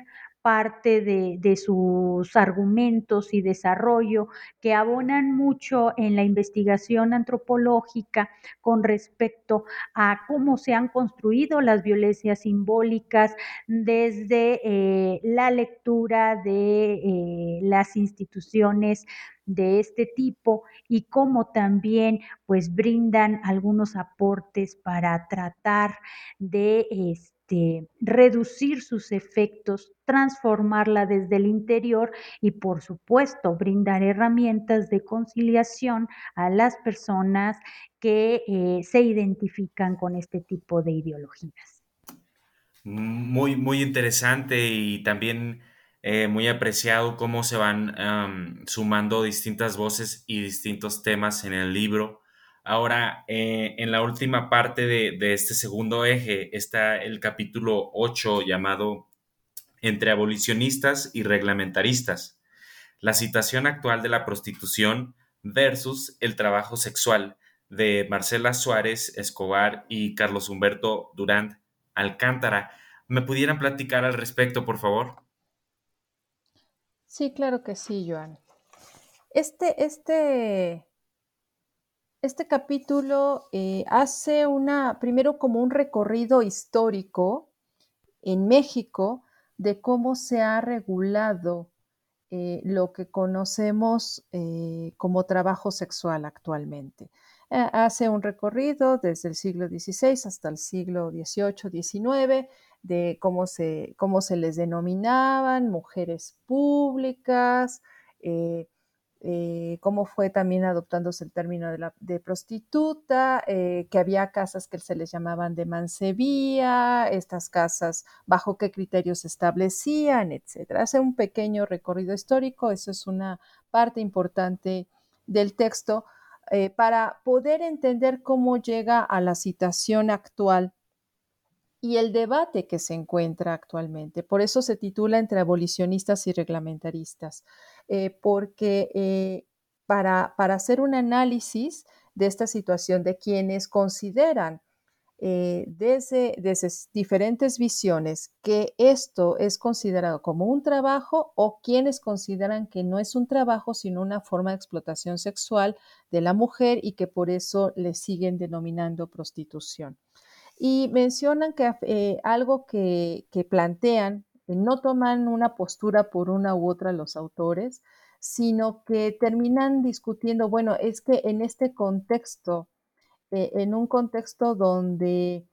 parte de, sus argumentos y desarrollo que abonan mucho en la investigación antropológica con respecto a cómo se han construido las violencias simbólicas desde eh, la lectura de eh, las instituciones de este tipo y cómo también pues brindan algunos aportes para tratar de este, reducir sus efectos, transformarla desde el interior y por supuesto brindar herramientas de conciliación a las personas que eh, se identifican con este tipo de ideologías. Muy, muy interesante y también eh, muy apreciado cómo se van sumando distintas voces y distintos temas en el libro. Ahora, eh, en la última parte de, este segundo eje está el capítulo 8 llamado Entre abolicionistas y reglamentaristas, la situación actual de la prostitución versus el trabajo sexual de Marcela Suárez Escobar y Carlos Humberto Durán Alcántara. ¿Me pudieran platicar al respecto, por favor? Sí, claro que sí, Joan. Este, este, este capítulo eh, hace una, primero como un recorrido histórico en México de cómo se ha regulado eh, lo que conocemos eh, como trabajo sexual actualmente. Hace un recorrido desde el siglo XVI hasta el siglo XVIII, XIX, de cómo se, cómo se les denominaban mujeres públicas, eh, eh, cómo fue también adoptándose el término de, prostituta, eh, que había casas que se les llamaban de mancebía, estas casas, bajo qué criterios se establecían, etc. Hace un pequeño recorrido histórico, eso es una parte importante del texto, para poder entender cómo llega a la situación actual y el debate que se encuentra actualmente. Por eso se titula Entre abolicionistas y reglamentaristas, eh, porque eh, para, hacer un análisis de esta situación de quienes consideran eh, desde, diferentes visiones que esto es considerado como un trabajo o quienes consideran que no es un trabajo sino una forma de explotación sexual de la mujer y que por eso le siguen denominando prostitución. Y mencionan que eh, algo que, plantean, no toman una postura por una u otra los autores, sino que terminan discutiendo, bueno, es que en este contexto, eh, en un contexto donde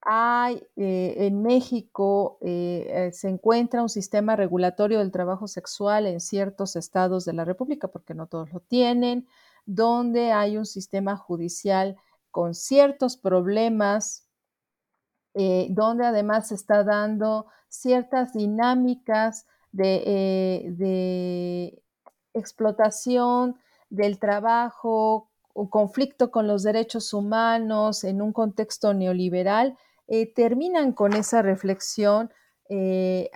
hay eh, en México se encuentra un sistema regulatorio del trabajo sexual en ciertos estados de la República, porque no todos lo tienen, donde hay un sistema judicial con ciertos problemas eh, donde además se está dando ciertas dinámicas de, eh, explotación del trabajo, o conflicto con los derechos humanos en un contexto neoliberal, eh, terminan con esa reflexión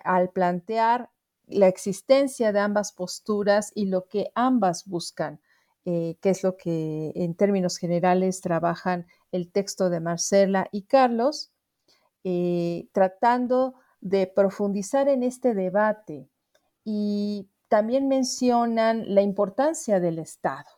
al plantear la existencia de ambas posturas y lo que ambas buscan, que es lo que en términos generales trabajan el texto de Marcela y Carlos, eh, tratando de profundizar en este debate. Y también mencionan la importancia del Estado,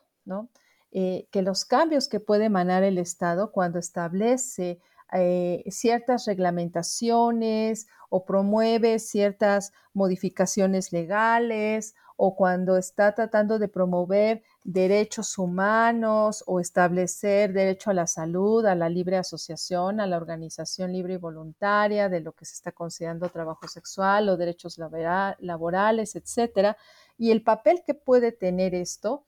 eh, que los cambios que puede emanar el Estado cuando establece eh, ciertas reglamentaciones o promueve ciertas modificaciones legales o cuando está tratando de promover derechos humanos o establecer derecho a la salud, a la libre asociación, a la organización libre y voluntaria, de lo que se está considerando trabajo sexual o derechos laborales, etcétera, y el papel que puede tener esto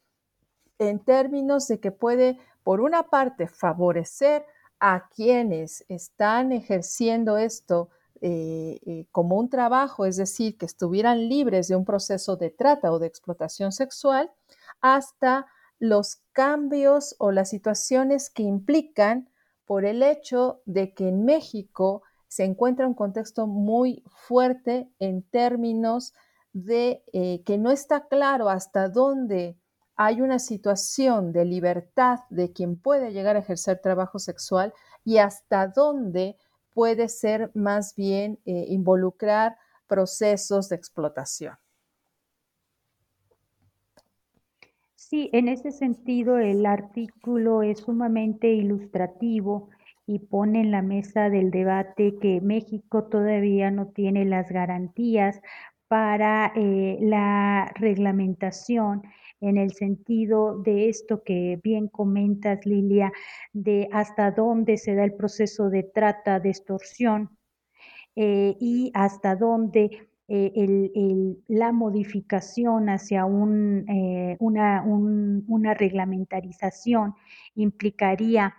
en términos de que puede, por una parte, favorecer a quienes están ejerciendo esto eh, eh, como un trabajo, es decir, que estuvieran libres de un proceso de trata o de explotación sexual, hasta los cambios o las situaciones que implican por el hecho de que en México se encuentra un contexto muy fuerte en términos de eh, que no está claro hasta dónde hay una situación de libertad de quien puede llegar a ejercer trabajo sexual y hasta dónde puede ser más bien eh, involucrar procesos de explotación. Sí, en ese sentido el artículo es sumamente ilustrativo y pone en la mesa del debate que México todavía no tiene las garantías para eh, la reglamentación en el sentido de esto que bien comentas, Lilia, de hasta dónde se da el proceso de trata, de extorsión eh, y hasta dónde eh, la modificación hacia eh, una, una, reglamentarización implicaría,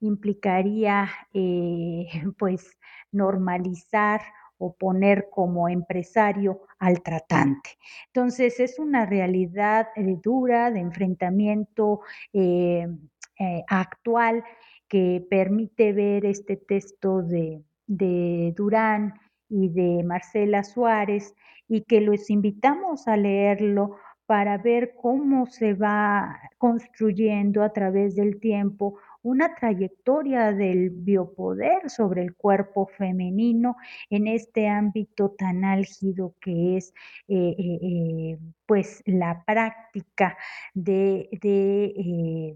implicaría pues normalizar o poner como empresario al tratante. Entonces es una realidad eh, dura de enfrentamiento eh, eh, actual que permite ver este texto de, de Durán y de Marcela Suárez y que los invitamos a leerlo para ver cómo se va construyendo a través del tiempo una trayectoria del biopoder sobre el cuerpo femenino en este ámbito tan álgido que es eh, eh, eh, pues la práctica de,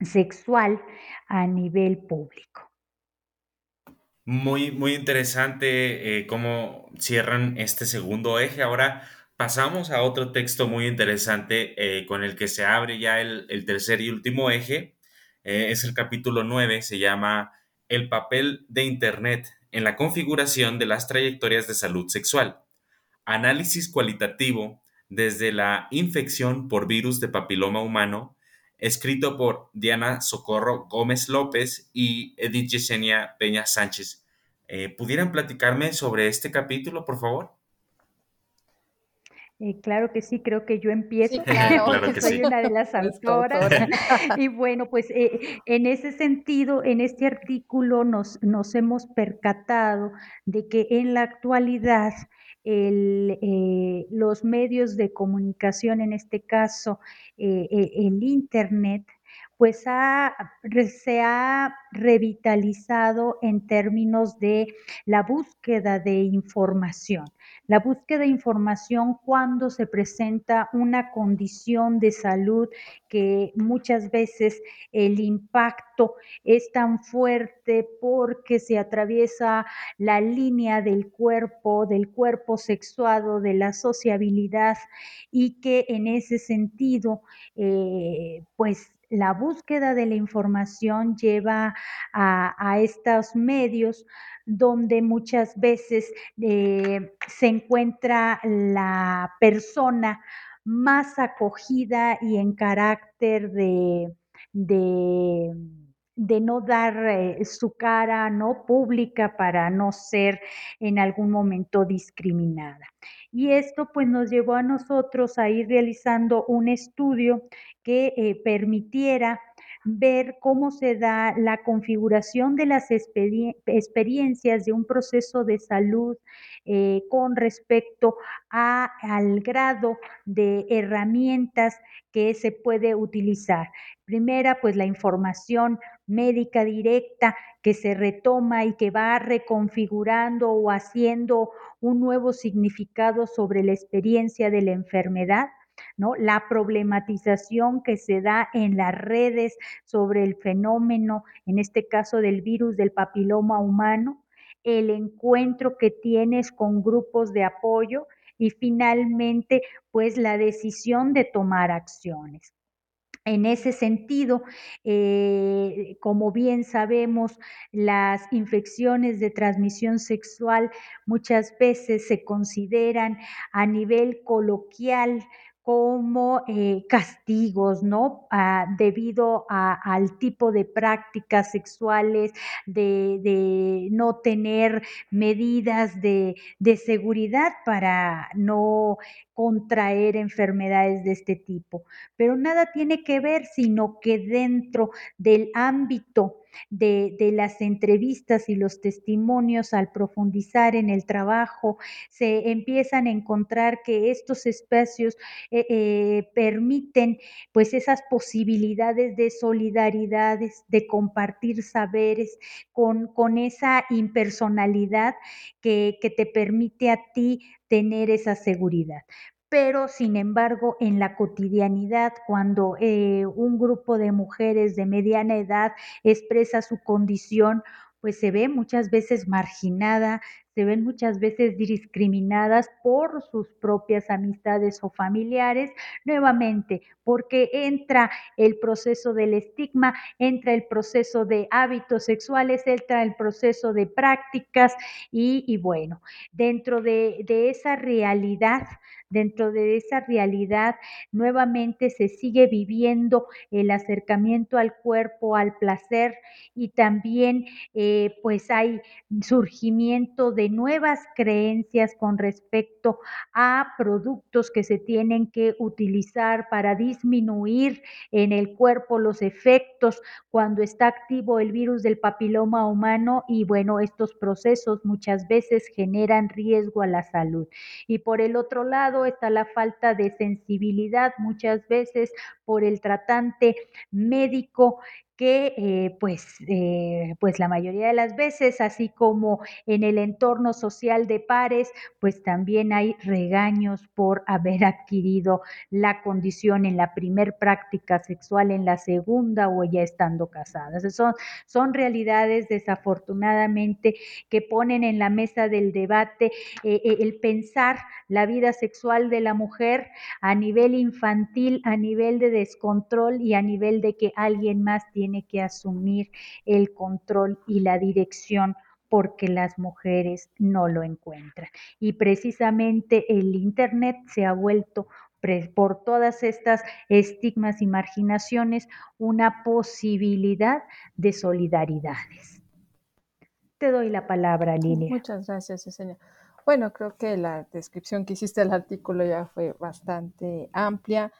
sexual a nivel público. Muy, muy interesante cómo cierran este segundo eje. Ahora pasamos a otro texto muy interesante con el que se abre ya el tercer y último eje, eh, es el capítulo 9, se llama El papel de Internet en la configuración de las trayectorias de salud sexual. Análisis cualitativo desde la infección por virus de papiloma humano, escrito por Diana Socorro Gómez López y Edith Yesenia Peña Sánchez. Eh, ¿Pudieran platicarme sobre este capítulo, por favor? Eh, claro que sí, creo que yo empiezo, porque soy una de las autoras. y bueno, pues eh, en ese sentido, en este artículo nos, nos hemos percatado de que en la actualidad el, eh, los medios de comunicación, en este caso el Internet, pues se ha revitalizado en términos de la búsqueda de información. La búsqueda de información cuando se presenta una condición de salud que muchas veces el impacto es tan fuerte porque se atraviesa la línea del cuerpo, del cuerpo sexuado, de la sociabilidad y que en ese sentido, eh, pues la búsqueda de la información lleva a, estos medios donde muchas veces eh, se encuentra la persona más acogida y en carácter de, de, no dar eh, su cara no pública para no ser en algún momento discriminada. Y esto pues nos llevó a nosotros a ir realizando un estudio que eh, permitiera ver cómo se da la configuración de las experiencias de un proceso de salud eh, con respecto al grado de herramientas que se puede utilizar. Primera, pues la información médica directa que se retoma y que va reconfigurando o haciendo un nuevo significado sobre la experiencia de la enfermedad. ¿no? La problematización que se da en las redes sobre el fenómeno, en este caso del virus del papiloma humano, el encuentro que tienes con grupos de apoyo y finalmente, pues la decisión de tomar acciones. En ese sentido, eh, como bien sabemos, las infecciones de transmisión sexual muchas veces se consideran a nivel coloquial como eh, castigos, ¿no? Ah, debido al tipo de prácticas sexuales, de, no tener medidas de, de, seguridad para no contraer enfermedades de este tipo. Pero nada tiene que ver, sino que dentro del ámbito de, las entrevistas y los testimonios al profundizar en el trabajo, se empiezan a encontrar que estos espacios eh, eh, permiten pues esas posibilidades de solidaridades, de compartir saberes con, con esa impersonalidad que, que te permite a ti tener esa seguridad pero sin embargo en la cotidianidad, cuando eh, un grupo de mujeres de mediana edad expresa su condición, pues se ve muchas veces marginada, se ven muchas veces discriminadas por sus propias amistades o familiares, nuevamente, porque entra el proceso del estigma, entra el proceso de hábitos sexuales, entra el proceso de prácticas y, bueno, dentro de, esa realidad dentro de esa realidad nuevamente se sigue viviendo el acercamiento al cuerpo, al placer y también eh, pues hay surgimiento de nuevas creencias con respecto a productos que se tienen que utilizar para disminuir en el cuerpo los efectos cuando está activo el virus del papiloma humano y bueno, estos procesos muchas veces generan riesgo a la salud. Y por el otro lado está la falta de sensibilidad muchas veces por el tratante médico que eh, pues, eh, pues la mayoría de las veces, así como en el entorno social de pares, pues también hay regaños por haber adquirido la condición en la primer práctica sexual, en la segunda o ya estando casadas. Son, son realidades desafortunadamente que ponen en la mesa del debate eh, el pensar la vida sexual de la mujer a nivel infantil, a nivel de descontrol y a nivel de que alguien más tiene que asumir el control y la dirección porque las mujeres no lo encuentran. Y precisamente el Internet se ha vuelto por todas estas estigmas y marginaciones una posibilidad de solidaridades. Te doy la palabra, Lilia. Muchas gracias, Yesenia. Bueno, creo que la descripción que hiciste del artículo ya fue bastante amplia.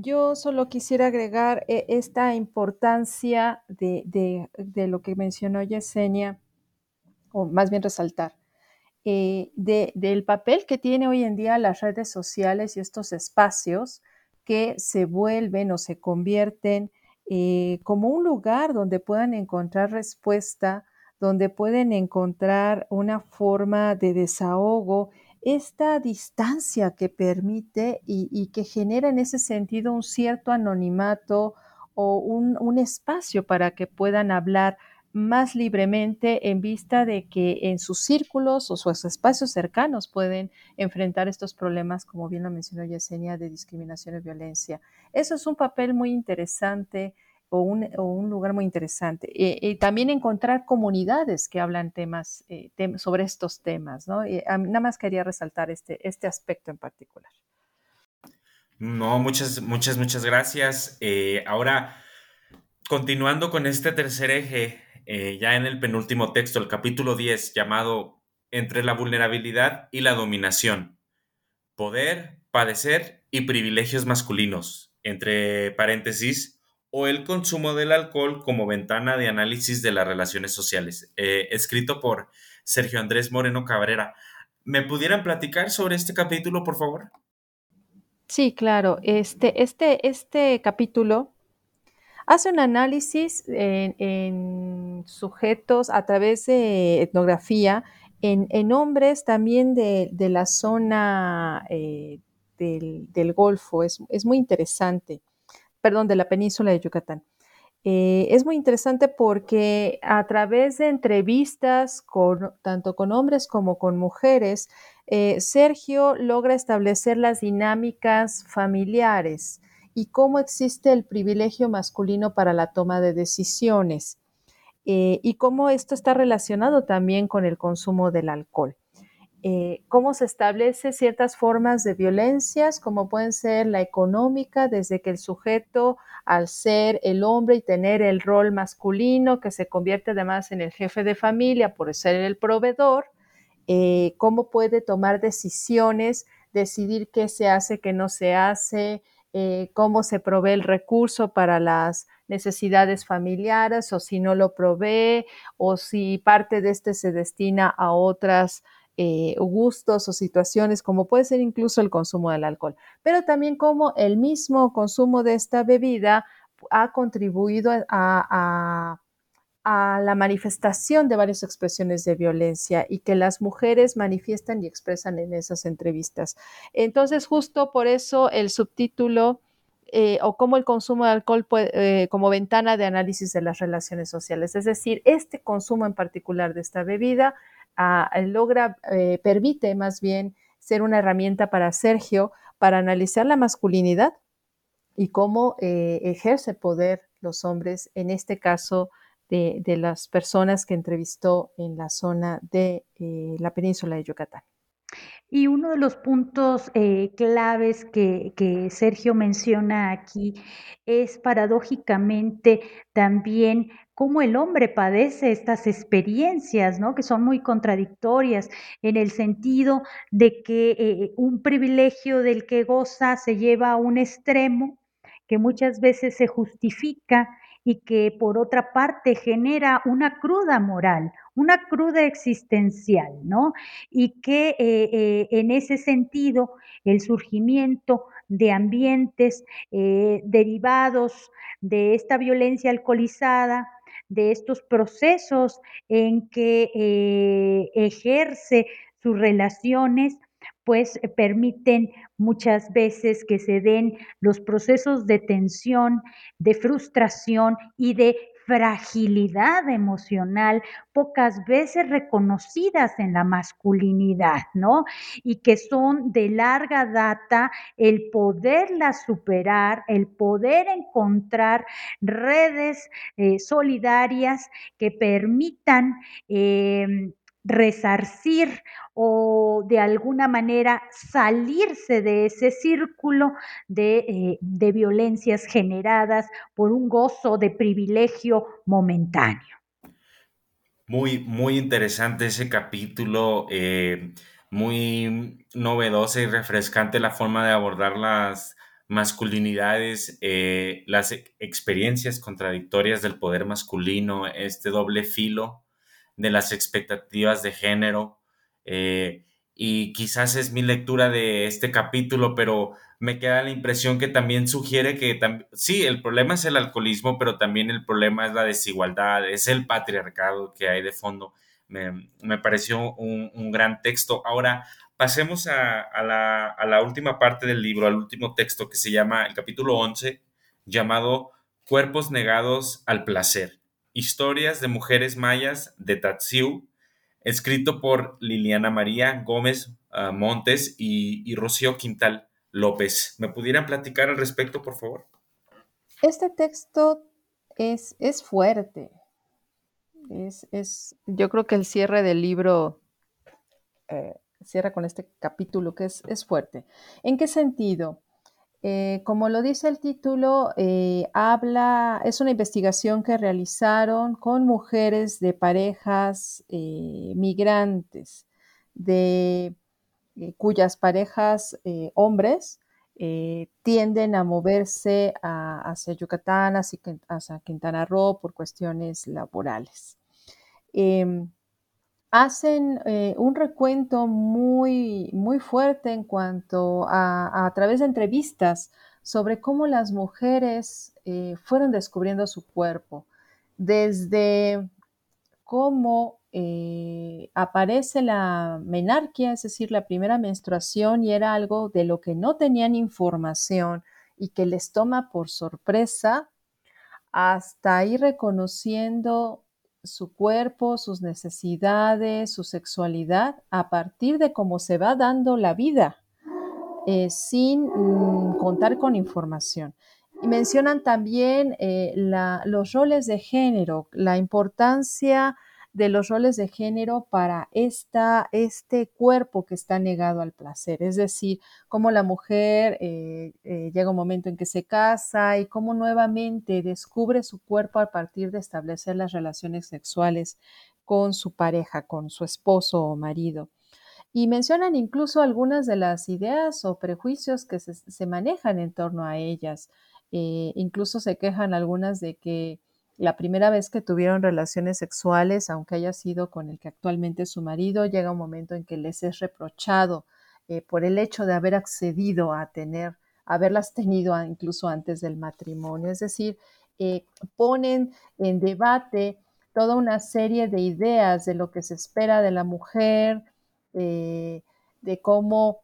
Yo solo quisiera agregar eh, esta importancia de, lo que mencionó Yesenia, o más bien resaltar, eh, del papel que tiene hoy en día las redes sociales y estos espacios que se vuelven o se convierten eh, como un lugar donde puedan encontrar respuesta, donde pueden encontrar una forma de desahogo esta distancia que permite y, que genera en ese sentido un cierto anonimato o un, espacio para que puedan hablar más libremente en vista de que en sus círculos o sus espacios cercanos pueden enfrentar estos problemas, como bien lo mencionó Yesenia, de discriminación y violencia. Eso es un papel muy interesante o un, lugar muy interesante. Y, también encontrar comunidades que hablan temas, eh, sobre estos temas, ¿no? nada más quería resaltar este, este aspecto en particular. No, muchas, muchas, muchas gracias. Eh, ahora, continuando con este tercer eje, eh, ya en el penúltimo texto, el capítulo 10, llamado Entre la vulnerabilidad y la dominación. Poder, padecer y privilegios masculinos. Entre paréntesis, o el consumo del alcohol como ventana de análisis de las relaciones sociales, eh, escrito por Sergio Andrés Moreno Cabrera. ¿Me pudieran platicar sobre este capítulo, por favor? Sí, claro. Este, este, este capítulo hace un análisis en, sujetos a través de etnografía, en, hombres también de, la zona eh, del, Golfo. Es, es muy interesante perdón, de la península de Yucatán. Eh, es muy interesante porque a través de entrevistas tanto con hombres como con mujeres, eh, Sergio logra establecer las dinámicas familiares y cómo existe el privilegio masculino para la toma de decisiones eh, y cómo esto está relacionado también con el consumo del alcohol. Eh, cómo se establece ciertas formas de violencias, como pueden ser la económica, desde que el sujeto, al ser el hombre y tener el rol masculino, que se convierte además en el jefe de familia por ser el proveedor, eh, cómo puede tomar decisiones, decidir qué se hace, qué no se hace, eh, cómo se provee el recurso para las necesidades familiares o si no lo provee o si parte de este se destina a otras eh, gustos o situaciones, como puede ser incluso el consumo del alcohol, pero también como el mismo consumo de esta bebida ha contribuido a, la manifestación de varias expresiones de violencia y que las mujeres manifiestan y expresan en esas entrevistas. Entonces, justo por eso el subtítulo eh, o cómo el consumo de alcohol eh, como ventana de análisis de las relaciones sociales. Es decir, este consumo en particular de esta bebida logra, eh, permite más bien ser una herramienta para Sergio para analizar la masculinidad y cómo eh, ejerce poder los hombres, en este caso de, las personas que entrevistó en la zona de eh, la península de Yucatán. Y uno de los puntos eh, claves que, que, Sergio menciona aquí es paradójicamente también cómo el hombre padece estas experiencias, ¿no? Que son muy contradictorias en el sentido de que eh, un privilegio del que goza se lleva a un extremo que muchas veces se justifica y que por otra parte genera una cruda moral, una cruda existencial, ¿no? Y que eh, eh, en ese sentido el surgimiento de ambientes eh, derivados de esta violencia alcoholizada, de estos procesos en que ejerce sus relaciones, pues permiten muchas veces que se den los procesos de tensión, de frustración y de fragilidad emocional, pocas veces reconocidas en la masculinidad, ¿no? Y que son de larga data el poderla superar, el poder encontrar redes eh, solidarias que permitan eh, resarcir o de alguna manera salirse de ese círculo de, eh, de, violencias generadas por un gozo de privilegio momentáneo. Muy, muy interesante ese capítulo, eh, muy novedosa y refrescante la forma de abordar las masculinidades, eh, las experiencias contradictorias del poder masculino, este doble filo de las expectativas de género. Eh, y quizás es mi lectura de este capítulo, pero me queda la impresión que también sugiere que sí, el problema es el alcoholismo, pero también el problema es la desigualdad, es el patriarcado que hay de fondo. Me, pareció un, gran texto. Ahora, pasemos a, la, a, la, última parte del libro, al último texto que se llama el capítulo 11, llamado Cuerpos negados al placer. Historias de Mujeres Mayas de Tatsiu, escrito por Liliana María Gómez uh, Montes y, y, Rocío Quintal López. ¿Me pudieran platicar al respecto, por favor? Este texto es, es fuerte. Es, es, yo creo que el cierre del libro eh, cierra con este capítulo que es, es fuerte. ¿En qué sentido? Eh, como lo dice el título, eh, habla, es una investigación que realizaron con mujeres de parejas eh, migrantes, de cuyas parejas hombres tienden a moverse hacia Yucatán, hacia, hacia, Quintana Roo por cuestiones laborales. Hacen eh, un recuento muy, muy fuerte en cuanto a, a, través de entrevistas sobre cómo las mujeres eh, fueron descubriendo su cuerpo, desde cómo eh, aparece la menarquia, es decir, la primera menstruación, y era algo de lo que no tenían información y que les toma por sorpresa, hasta ir reconociendo su cuerpo, sus necesidades, su sexualidad, a partir de cómo se va dando la vida, eh, sin mm, contar con información. Y mencionan también eh, los roles de género, la importancia de los roles de género para esta, este cuerpo que está negado al placer. Es decir, cómo la mujer eh, eh, llega un momento en que se casa y cómo nuevamente descubre su cuerpo a partir de establecer las relaciones sexuales con su pareja, con su esposo o marido. Y mencionan incluso algunas de las ideas o prejuicios que se, manejan en torno a ellas. Eh, incluso se quejan algunas de que la primera vez que tuvieron relaciones sexuales, aunque haya sido con el que actualmente es su marido, llega un momento en que les es reprochado eh, por el hecho de haber accedido a tener, haberlas tenido incluso antes del matrimonio. Es decir, eh, ponen en debate toda una serie de ideas de lo que se espera de la mujer, eh, de cómo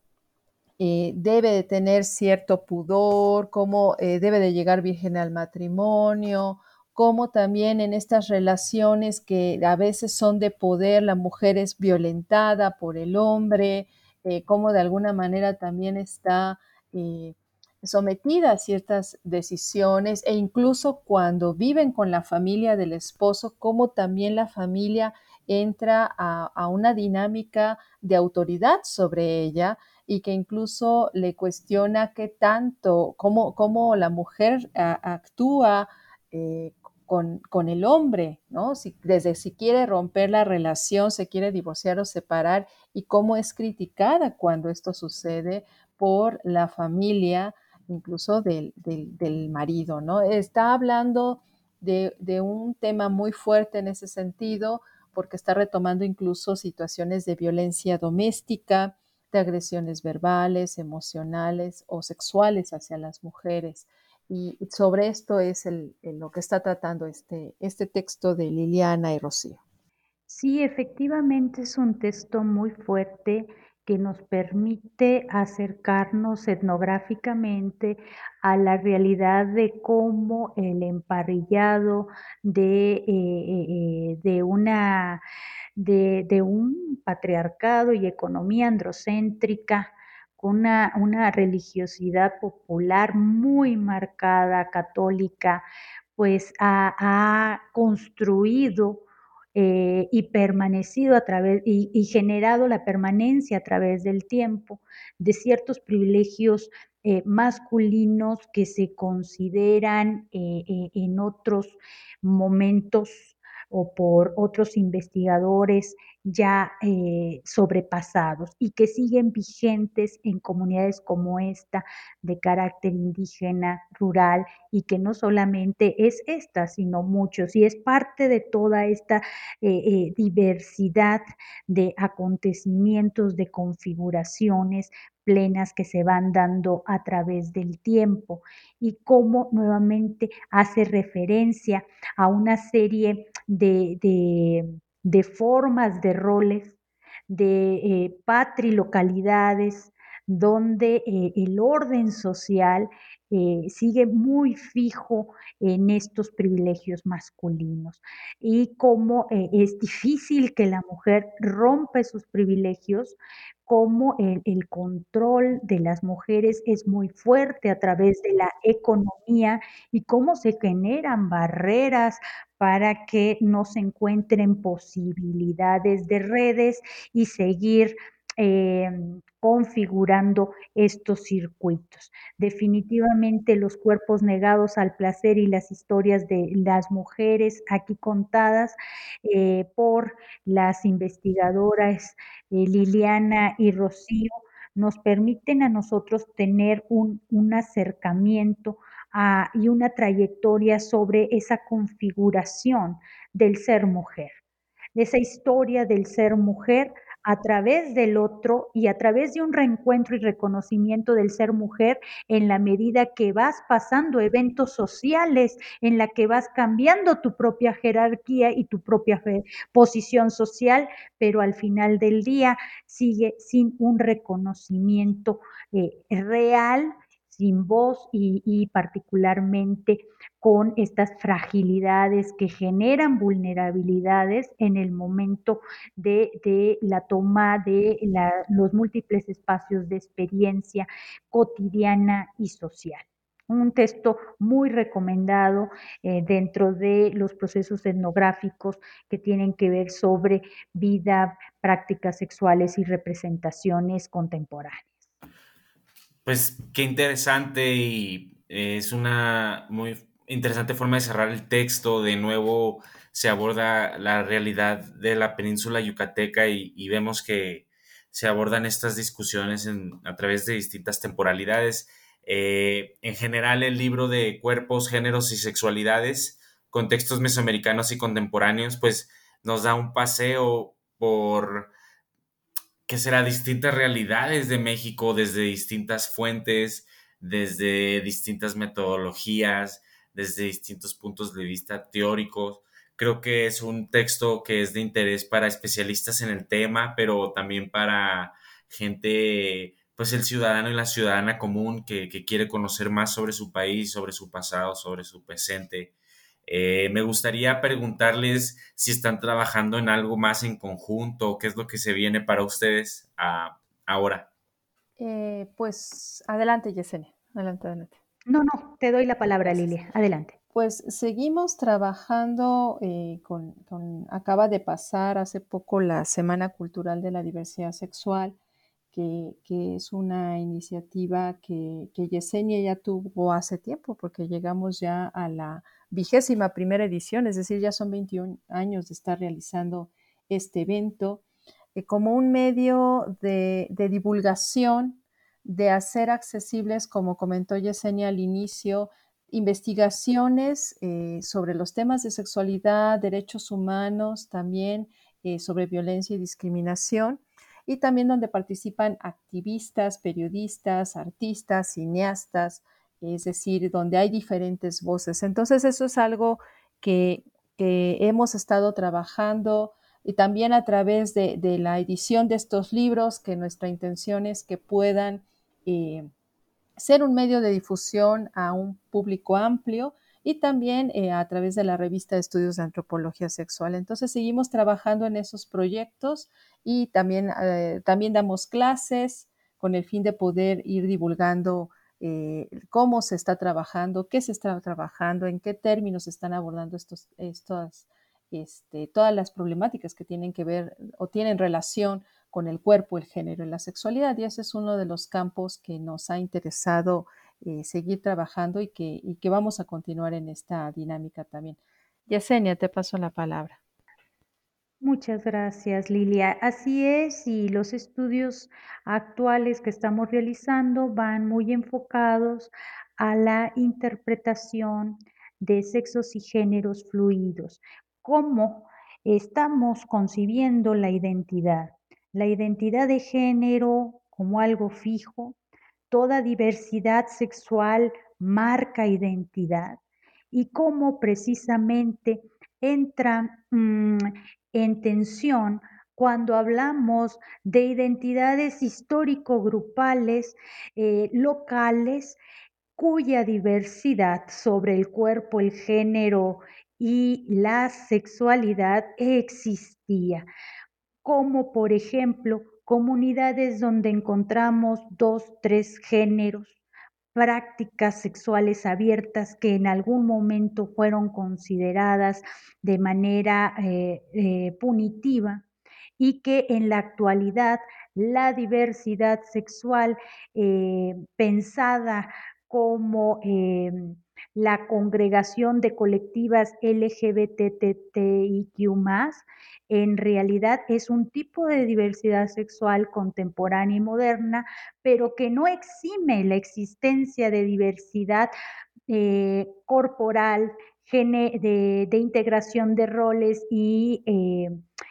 debe de tener cierto pudor, cómo debe de llegar virgen al matrimonio, como también en estas relaciones que a veces son de poder, la mujer es violentada por el hombre, eh, como de alguna manera también está eh, sometida a ciertas decisiones e incluso cuando viven con la familia del esposo, como también la familia entra a, una dinámica de autoridad sobre ella y que incluso le cuestiona qué tanto, cómo, cómo la mujer actúa eh, con, el hombre, ¿no? Si, desde si quiere romper la relación, se quiere divorciar o separar y cómo es criticada cuando esto sucede por la familia, incluso del, del, marido, ¿no? Está hablando de, de, un tema muy fuerte en ese sentido, porque está retomando incluso situaciones de violencia doméstica, de agresiones verbales, emocionales o sexuales hacia las mujeres. Y sobre esto es lo que está tratando este, este texto de Liliana y Rocío. Sí, efectivamente es un texto muy fuerte que nos permite acercarnos etnográficamente a la realidad de cómo el emparrillado de, eh, eh, una de, un patriarcado y economía androcéntrica con una, religiosidad popular muy marcada, católica, pues ha, construido eh, y permanecido a través y, generado la permanencia a través del tiempo de ciertos privilegios eh, masculinos que se consideran eh, en otros momentos o por otros investigadores ya eh, sobrepasados y que siguen vigentes en comunidades como esta de carácter indígena, rural y que no solamente es esta, sino muchos y es parte de toda esta eh, eh, diversidad de acontecimientos, de configuraciones plenas que se van dando a través del tiempo y cómo nuevamente hace referencia a una serie de, de, formas, de roles, de eh, patrilocalidades, donde eh, el orden social eh, sigue muy fijo en estos privilegios masculinos. Y cómo es difícil que la mujer rompa esos privilegios, cómo el, control de las mujeres es muy fuerte a través de la economía y cómo se generan barreras para que no se encuentren posibilidades de redes y seguir em, configurando estos circuitos. Definitivamente los cuerpos negados al placer y las historias de las mujeres aquí contadas eh, por las investigadoras eh, Liliana y Rocío nos permiten a nosotros tener un, un acercamiento y una trayectoria sobre esa configuración del ser mujer, de esa historia del ser mujer a través del otro y a través de un reencuentro y reconocimiento del ser mujer en la medida que vas pasando eventos sociales, en la que vas cambiando tu propia jerarquía y tu propia posición social, pero al final del día sigue sin un reconocimiento eh, real sin voz y, particularmente con estas fragilidades que generan vulnerabilidades en el momento de, la toma de los múltiples espacios de experiencia cotidiana y social un texto muy recomendado eh, dentro de los procesos etnográficos que tienen que ver sobre vida, prácticas sexuales y representaciones contemporáneas. Pues qué interesante y es una muy interesante forma de cerrar el texto. De nuevo se aborda la realidad de la península yucateca y, vemos que se abordan estas discusiones a través de distintas temporalidades. Eh, en general, el libro de cuerpos, géneros y sexualidades, contextos mesoamericanos y contemporáneos, pues nos da un paseo por que será distintas realidades de México desde distintas fuentes, desde distintas metodologías, desde distintos puntos de vista teóricos. Creo que es un texto que es de interés para especialistas en el tema, pero también para gente, pues el ciudadano y la ciudadana común que, que quiere conocer más sobre su país, sobre su pasado, sobre su presente. Eh, me gustaría preguntarles si están trabajando en algo más en conjunto, qué es lo que se viene para ustedes ahora. Eh, pues adelante, Yesenia. adelante, adelante. No, no, te doy la palabra, Lilia. Adelante. Pues seguimos trabajando eh, con, acaba de pasar hace poco la Semana Cultural de la Diversidad Sexual, que, es una iniciativa que, que, Yesenia ya tuvo hace tiempo, porque llegamos ya a la vigésima primera edición, es decir, ya son 21 años de estar realizando este evento, eh, como un medio de, de divulgación, de hacer accesibles, como comentó Yesenia al inicio, investigaciones eh, sobre los temas de sexualidad, derechos humanos, también eh, sobre violencia y discriminación, y también donde participan activistas, periodistas, artistas, cineastas, es decir, donde hay diferentes voces. Entonces, eso es algo que, hemos estado trabajando y también a través de, la edición de estos libros, que nuestra intención es que puedan... Eh, ser un medio de difusión a un público amplio y también eh, a través de la revista de estudios de antropología sexual. Entonces seguimos trabajando en esos proyectos y también, eh, también damos clases con el fin de poder ir divulgando eh, cómo se está trabajando, qué se está trabajando, en qué términos se están abordando estos, este, todas las problemáticas que tienen que ver o tienen relación con el cuerpo, el género y la sexualidad. Y ese es uno de los campos que nos ha interesado eh, seguir trabajando y que, y que vamos a continuar en esta dinámica también. Yesenia, te paso la palabra. Muchas gracias, Lilia. Así es, y los estudios actuales que estamos realizando van muy enfocados a la interpretación de sexos y géneros fluidos, cómo estamos concibiendo la identidad la identidad de género como algo fijo, toda diversidad sexual marca identidad. Y cómo precisamente entra mm, en tensión cuando hablamos de identidades histórico-grupales, eh, locales, cuya diversidad sobre el cuerpo, el género y la sexualidad existía. Como por ejemplo comunidades donde encontramos dos, tres géneros, prácticas sexuales abiertas que en algún momento fueron consideradas de manera eh, eh, punitiva y que en la actualidad la diversidad sexual eh, pensada como la congregación de colectivas LGBTTIQ en realidad es un tipo de diversidad sexual contemporánea y moderna, pero que no exime la existencia de diversidad eh, corporal, de, integración de roles y eh,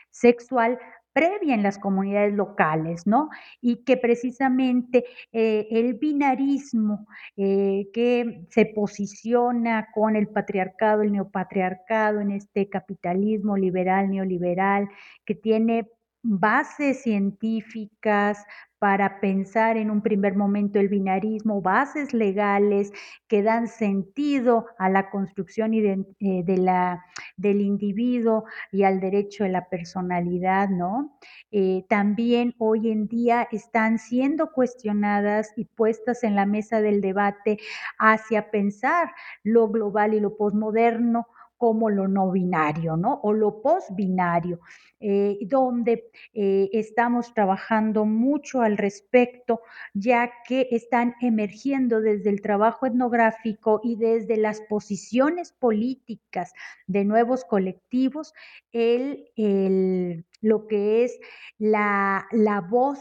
sexual previa en las comunidades locales, ¿no? Y que precisamente eh, el binarismo eh, que se posiciona con el patriarcado, el neopatriarcado, en este capitalismo liberal, neoliberal, que tiene bases científicas para pensar en un primer momento el binarismo, bases legales que dan sentido a la construcción eh, de, la, del individuo y al derecho de la personalidad, ¿no? Eh, también hoy en día están siendo cuestionadas y puestas en la mesa del debate hacia pensar lo global y lo posmoderno como lo no binario, ¿no? O lo post-binario, eh, donde eh, estamos trabajando mucho al respecto, ya que están emergiendo desde el trabajo etnográfico y desde las posiciones políticas de nuevos colectivos, el, lo que es la, voz,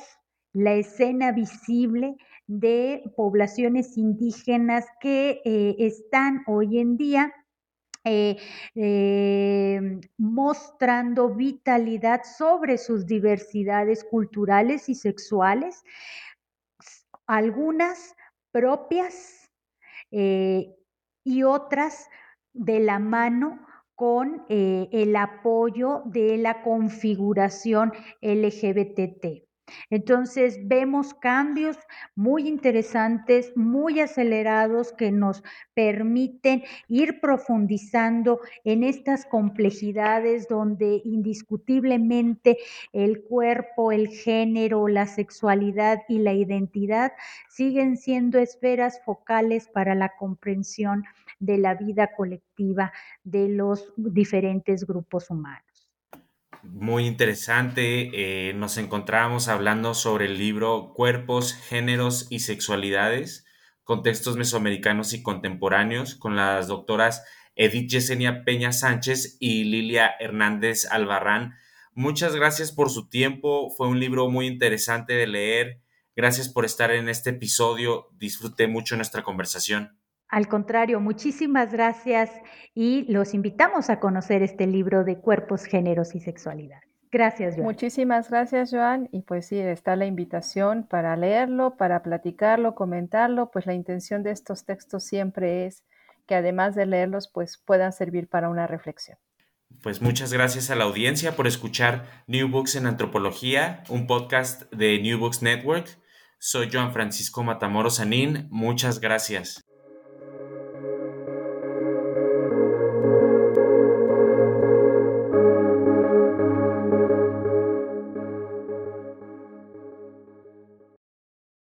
la escena visible de poblaciones indígenas que eh, están hoy en día eh, em, mostrando vitalidad sobre sus diversidades culturales y sexuales, algunas propias eh, y otras de la mano con eh, el apoyo de la configuración LGBT. Entonces vemos cambios muy interesantes, muy acelerados que nos permiten ir profundizando en estas complejidades donde indiscutiblemente el cuerpo, el género, la sexualidad y la identidad siguen siendo esferas focales para la comprensión de la vida colectiva de los diferentes grupos humanos muy interesante. Eh, nos encontramos hablando sobre el libro Cuerpos, Géneros y Sexualidades, Contextos Mesoamericanos y Contemporáneos, con las doctoras Edith Yesenia Peña Sánchez y Lilia Hernández Albarrán. Muchas gracias por su tiempo. Fue un libro muy interesante de leer. Gracias por estar en este episodio. Disfruté mucho nuestra conversación. Al contrario, muchísimas gracias y los invitamos a conocer este libro de cuerpos, géneros y sexualidad. Gracias, Joan. Muchísimas gracias, Joan. Y pues sí, está la invitación para leerlo, para platicarlo, comentarlo. Pues la intención de estos textos siempre es que además de leerlos, pues puedan servir para una reflexión. Pues muchas gracias a la audiencia por escuchar New Books en Antropología, un podcast de New Books Network. Soy Joan Francisco Matamoros Sanín. Muchas gracias.